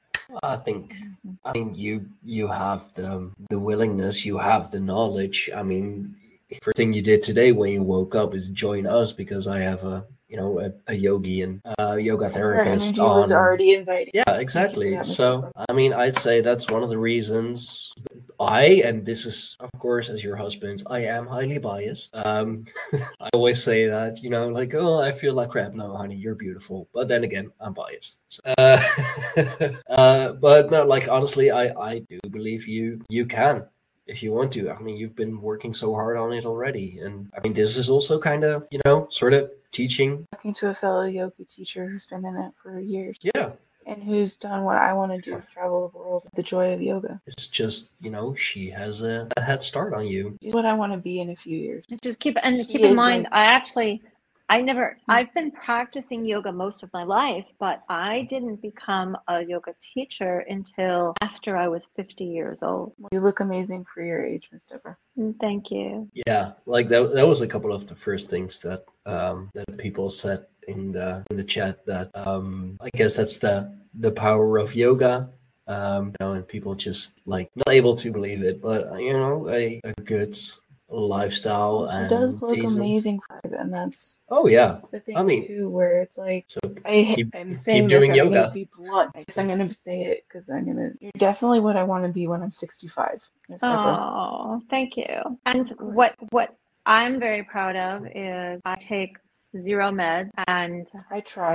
I think mm-hmm. I mean you you have the the willingness, you have the knowledge. I mean first thing you did today when you woke up is join us because I have a you know a, a yogi and uh, yoga Her therapist energy was on. already inviting. Yeah, exactly. for that, Mr. So, I mean, I'd say that's one of the reasons I, and this is, of course, as your husband, I am highly biased. Um, I always say that, you know, like, oh, I feel like crap. No, honey, you're beautiful. But then again, I'm biased. So, uh, uh, but no, like, honestly, I, I do believe you, you can. If you want to, I mean, you've been working so hard on it already, and I mean, this is also kind of, you know, sort of teaching. talking to a fellow yoga teacher who's been in it for years Yeah, and who's done what I want to do, travel the world, the joy of yoga. it's just, you know, she has a, a head start on you. It's what I want to be in a few years. Just keep and She keep in mind, like- I actually, I never, Hmm. I've been practicing yoga most of my life, but I didn't become a yoga teacher until after I was 50 years old. You look amazing for your age, Miss Deborah. Mm, Thank you. Yeah, like that. That was a couple of the first things that um, that people said in the in the chat. That um, I guess that's the the power of yoga. Um, you know, and people just like not able to believe it, but you know, a, a good lifestyle She and does look decent- amazing, and that's Oh yeah, the thing I mean- too, where it's like so I Keep- I'm keep saying doing this, I'm yoga. gonna be blunt. I guess I'm gonna say it because I'm gonna. You're definitely what I want to be when I'm 65, Miss Deborah. Oh, thank you. And what what I'm very proud of is I take zero med and I try.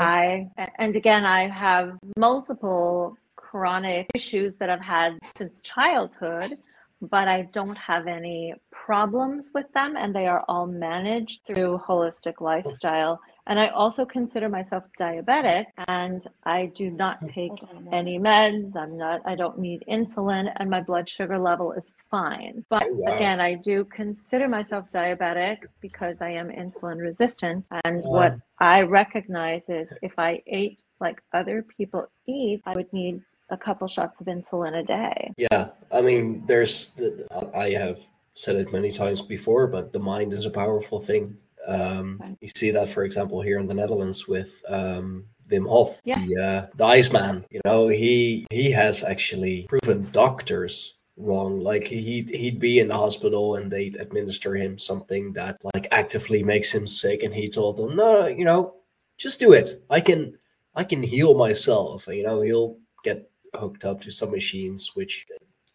I and again I have multiple chronic issues that I've had since childhood, but I don't have any problems with them and they are all managed through holistic lifestyle. And I also consider myself diabetic and I do not mm. take a moment. any meds. I'm not I don't need insulin and my blood sugar level is fine. But Oh, again, I do consider myself diabetic because I am insulin resistant and what I recognize is if I ate like other people eat, I would need a couple shots of insulin a day. Yeah, I mean, there's. The, I have said it many times before, but the mind is a powerful thing. Um, Right. you see that, for example, here in the Netherlands with um, Wim Hof, Yeah. the uh, the Iceman. You know, he he has actually proven doctors wrong. Like he'd he'd be in the hospital and they'd administer him something that like actively makes him sick, and he told them, no, you know, just do it. I can I can heal myself. You know, he'll get hooked up to some machines which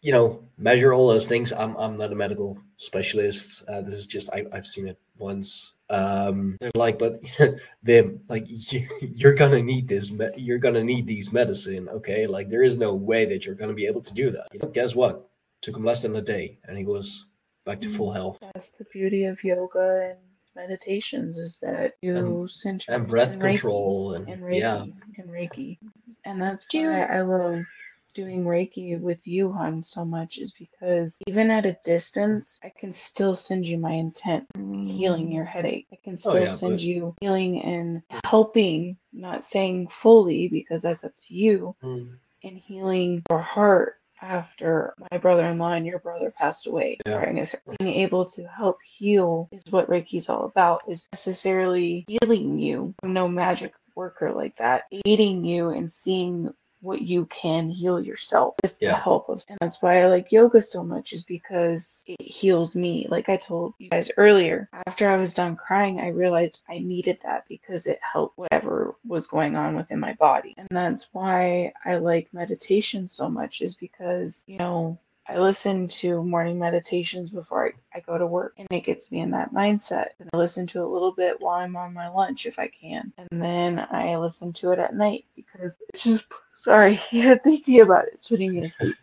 you know measure all those things. I'm I'm not a medical specialist. Uh, this is just I, I've seen it once. Um, they're like, but them like you're gonna need this. Me- you're gonna need these medicine. Okay, like there is no way that you're gonna be able to do that. You know, guess what? Took him less than a day, and he was back to full health. That's the beauty of yoga and meditations is that you And- center And breath and Reiki, control, and, and Reiki yeah, and Reiki. And that's Do you- why I love doing Reiki with you, Han, so much is because even at a distance, I can still send you my intent healing your headache. I can still Oh, yeah, send but- you healing and helping, not saying fully because that's up to you, Mm. and healing your heart after my brother-in-law and your brother passed away. Yeah. Sorry, being able to help heal is what Reiki's all about. Is necessarily healing you. No magic worker like that. Aiding you and seeing what you can heal yourself with the help of and that's why I like yoga so much is because it heals me. Like I told you guys earlier, after I was done crying, I realized I needed that because it helped whatever was going on within my body. And that's why I like meditation so much is because, you know, I listen to morning meditations before I, I go to work and it gets me in that mindset. And I listen to it a little bit while I'm on my lunch if I can. And then I listen to it at night because it's just, sorry, yeah, thinking about it, it's putting me to sleep.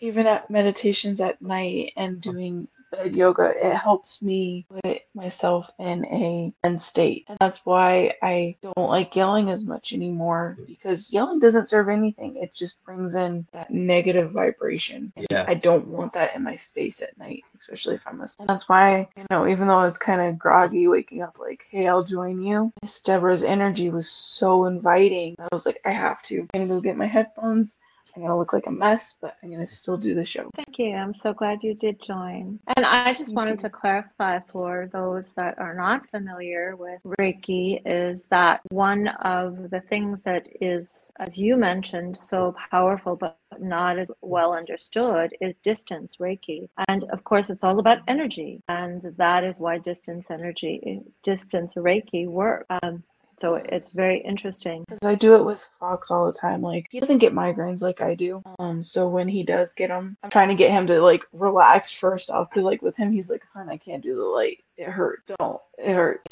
Even at meditations at night and doing yoga, it helps me put myself in a zen state. And that's why I don't like yelling as much anymore because yelling doesn't serve anything. It just brings in that negative vibration. And Yeah. I don't want that in my space at night, especially if I'm listening. That's why, you know, even though I was kind of groggy waking up like, hey, I'll join you, Miss Deborah's energy was so inviting. I was like, I have to. I'm to go get my headphones. I'm going to look like a mess, but I'm going to still do the show. Thank you. I'm so glad you did join. And I just Thank wanted you. to clarify for those that are not familiar with Reiki is that one of the things that is, as you mentioned, so powerful but not as well understood is distance Reiki. And of course, it's all about energy. And that is why distance energy, distance Reiki work. Um, so it's very interesting. Because I do it with Fox all the time. Like he doesn't get migraines like I do. Um, so when he does get them, I'm trying to get him to like relax first off. Cause like with him, he's like, "Hon, I can't do the light. It hurts. Don't. It hurts."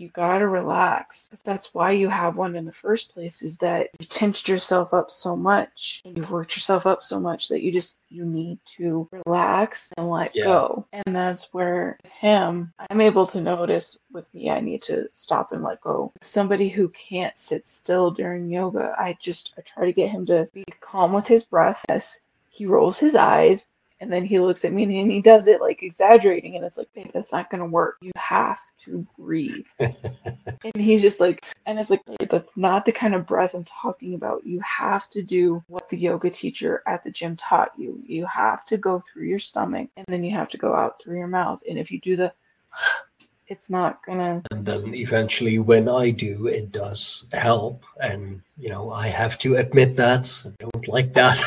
You gotta relax. That's why you have one in the first place. Is that you tensed yourself up so much and you've worked yourself up so much that you just you need to relax and let Yeah. go. And that's where with him, I'm able to notice with me, I need to stop and let go. Somebody who can't sit still during yoga, I just I try to get him to be calm with his breath as he rolls his eyes and then he looks at me and he does it like exaggerating and it's like, babe, that's not gonna work. You have to breathe. and he's just like and it's like that's not the kind of breath I'm talking about. You have to do what the yoga teacher at the gym taught you. You have to go through your stomach and then you have to go out through your mouth. And if you do the it's not gonna and then eventually, when I do, it does help. And you know, I have to admit that I don't like that.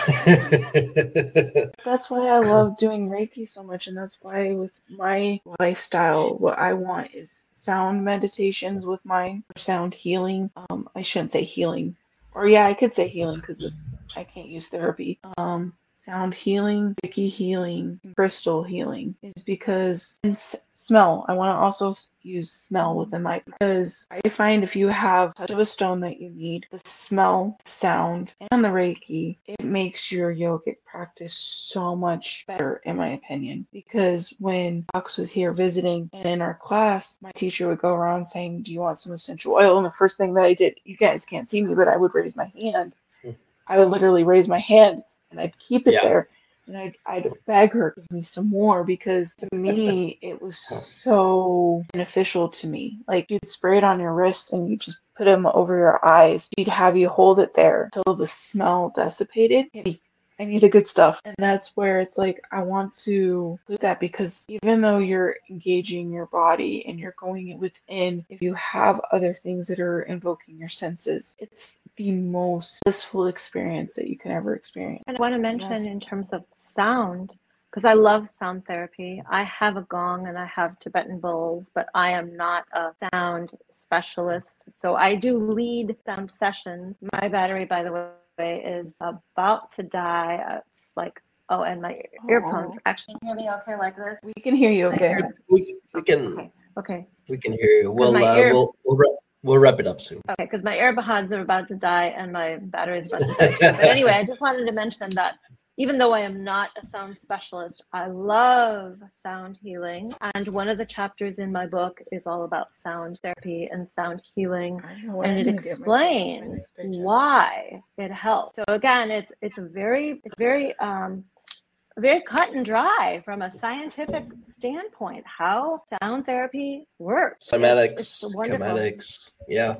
That's why I love doing Reiki so much, and that's why with my lifestyle, what I want is sound meditations with mine, sound healing. Um, I shouldn't say healing, or yeah, I could say healing because I can't use therapy. Um, sound healing, Reiki healing, mm. crystal healing is because and s- smell. I want to also use smell within my because I find if you have touch of a stone that you need, the smell, sound, and the Reiki, it makes your yogic practice so much better, in my opinion. Because when Fox was here visiting and in our class, my teacher would go around saying, Do you want some essential oil? And the first thing that I did, you guys can't see me, but I would raise my hand. Hmm. I would literally raise my hand and I'd keep it Yeah. there and I'd, I'd beg her to give me some more because to me it was so beneficial to me. Like you'd spray it on your wrists and you just put them over your eyes. She'd have you hold it there till the smell dissipated. I need the good stuff. And that's where it's like, I want to do that because even though you're engaging your body and you're going within, if you have other things that are invoking your senses, it's the most blissful experience that you can ever experience. And I want to mention in terms of sound because I love sound therapy. I have a gong and I have Tibetan bowls, but I am not a sound specialist. So I do lead sound sessions. My battery, by the way, is about to die. It's like oh, and my earphones. Actually, can you hear me okay like this? We can hear you okay. We, we can Okay. Okay. we can hear you. We'll my uh, ear- we'll we'll wrap, we'll wrap it up soon. Okay, because my AirPods are about to die and my battery is about to die. But anyway, I just wanted to mention that even though I am not a sound specialist, I love sound healing. And one of the chapters in my book is all about sound therapy and sound healing. I don't know what And it gonna get myself in explains why it helps. So again, it's it's a very it's very um very cut and dry from a scientific standpoint how sound therapy works. It's- Cymatics, it's wonderful. Yeah,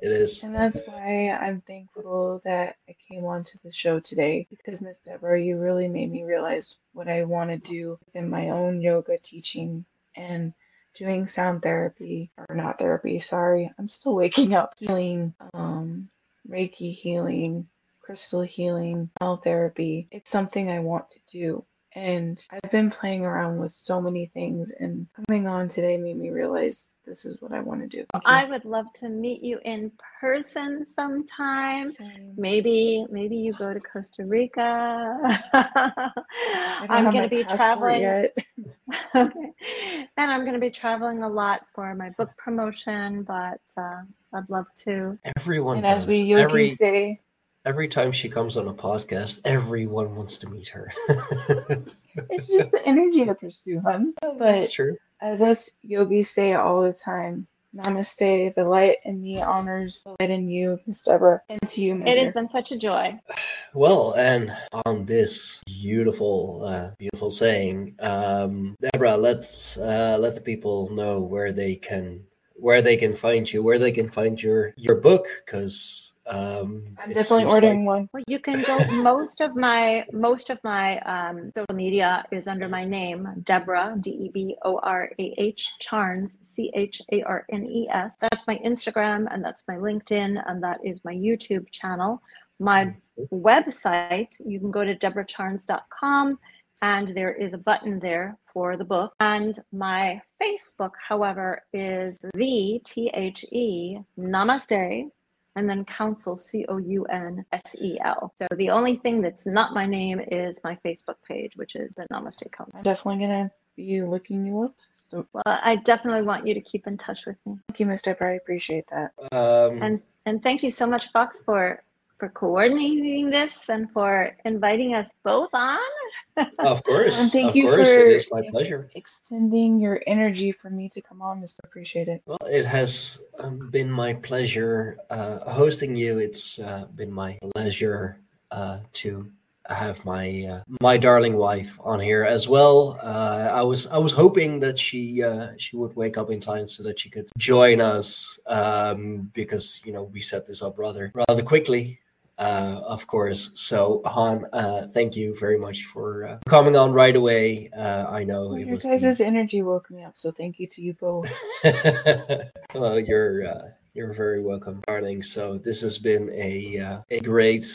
it is. And that's why I'm thankful that I came onto the show today because Miss Deborah, you really made me realize what I want to do within my own yoga teaching and doing sound therapy or not therapy, sorry. I'm still waking up healing, um, Reiki healing, crystal healing, smell therapy. It's something I want to do. And I've been playing around with so many things and coming on today made me realize this is what I want to do. I would love to meet you in person sometime. Same. Maybe, maybe you go to Costa Rica. I don't I'm going to be traveling. yet. okay. And I'm going to be traveling a lot for my book promotion, but uh, I'd love to. Everyone And as we yogis every say, every time she comes on a podcast, everyone wants to meet her. it's just the energy I pursue, hun. But it's true. as us yogis say all the time, namaste, the light in me honors the light in you, Miss Deborah, and to you, my It has been such a joy. Well, and on this beautiful, uh, beautiful saying, um, Deborah, let's uh, let the people know where they can where they can find you, where they can find your your book, because um, I'm it definitely ordering like- one. Well, you can go. most of my most of my um, social media is under my name, Deborah D E B O R A H Charnes C H A R N E S. That's my Instagram and that's my LinkedIn and that is my YouTube channel. My website, you can go to deborahcharnes.com and there is a button there for the book. And my Facebook, however, is the T H E Namaste and then counsel C O U N S E L. So the only thing that's not my name is my Facebook page, which is the Namaste Counsel. I'm definitely gonna be looking you up. So Well, I definitely want you to keep in touch with me. thank you, Miss Deborah. I appreciate that. Um, And and thank you so much, Fox, for for coordinating this and for inviting us both on. of course, And thank of you course, for it is my pleasure. extending your energy for me to come on, Miss. Deborah. Appreciate it. Well, it has um, been my pleasure uh, hosting you. It's uh, been my pleasure uh, to have my uh, my darling wife on here as well. Uh, I was I was hoping that she uh, she would wake up in time so that she could join us um, because you know we set this up rather rather quickly. Uh, of course. So, Han, uh, thank you very much for uh, coming on right away. Uh, I know it Your was the- energy woke me up, so thank you to you both. well, you're uh, you're very welcome, darling. So this has been a uh, a great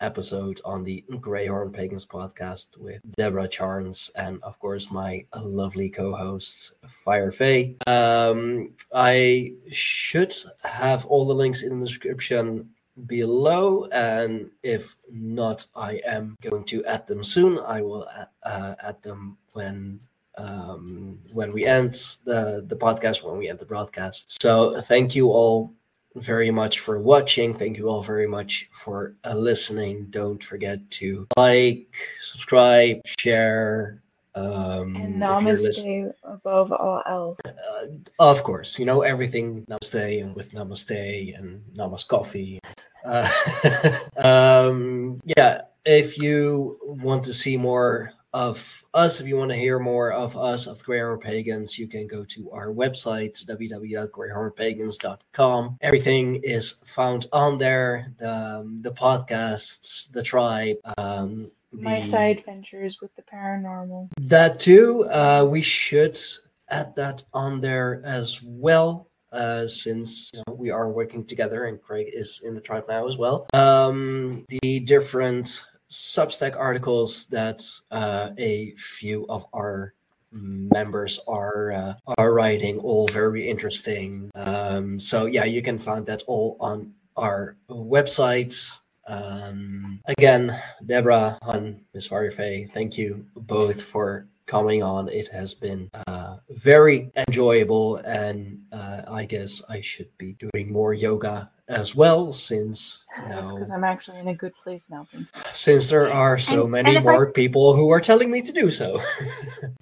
episode on the Greyhorn Pagans podcast with Deborah Charnes and of course my lovely co-host Firefly. Um, I should have all the links in the description below and if not i am going to add them soon i will uh, add them when um, when we end the, the podcast, when we end the broadcast. So thank you all very much for watching. Thank you all very much for uh, listening. Don't forget to like, subscribe, share. Um, And if you're lis- namaste above all else. uh, of course, you know everything namaste and with namaste and namas coffee. Uh, um, yeah, if you want to see more of us, if you want to hear more of us of the Greyhorn Pagans, you can go to our website www.greyhornpagans.com. Everything is found on there: the the podcasts, the tribe, um, My side ventures with the paranormal. that too. Uh, we should add that on there as well, uh, since you know, we are working together and Craig is in the tribe now as well. Um, the different Substack articles that uh, a few of our members are uh, are writing, all very interesting. Um, so yeah, you can find that all on our website. Um, again, Deborah and Miss Firefly, thank you both for coming on. It has been uh, very enjoyable, and uh, I guess I should be doing more yoga as well since now because I'm actually in a good place now. Since there are so And- many and if I- more people who are telling me to do so.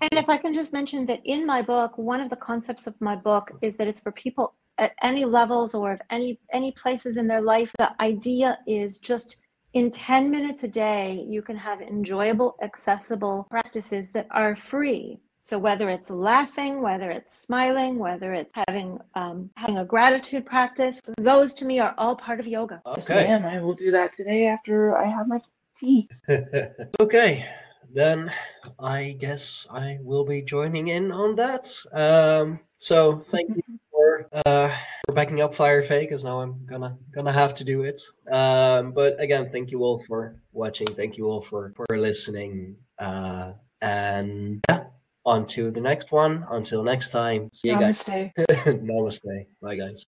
And if I can just mention that in my book, one of the concepts of my book is that it's for people at any levels or of any any places in their life. The idea is just in 10 minutes a day, you can have enjoyable, accessible practices that are free. So whether it's laughing, whether it's smiling, whether it's having um, having a gratitude practice, those to me are all part of yoga. Okay. ma'am. I will do that today after I have my tea. okay, then I guess I will be joining in on that. Um, so thank you for uh, for backing up Firefly, because now I'm gonna gonna have to do it. Um, but again, thank you all for watching. Thank you all for for listening. Uh, and yeah, on to the next one. Until next time, see you guys. Namaste. Namaste. Bye, guys.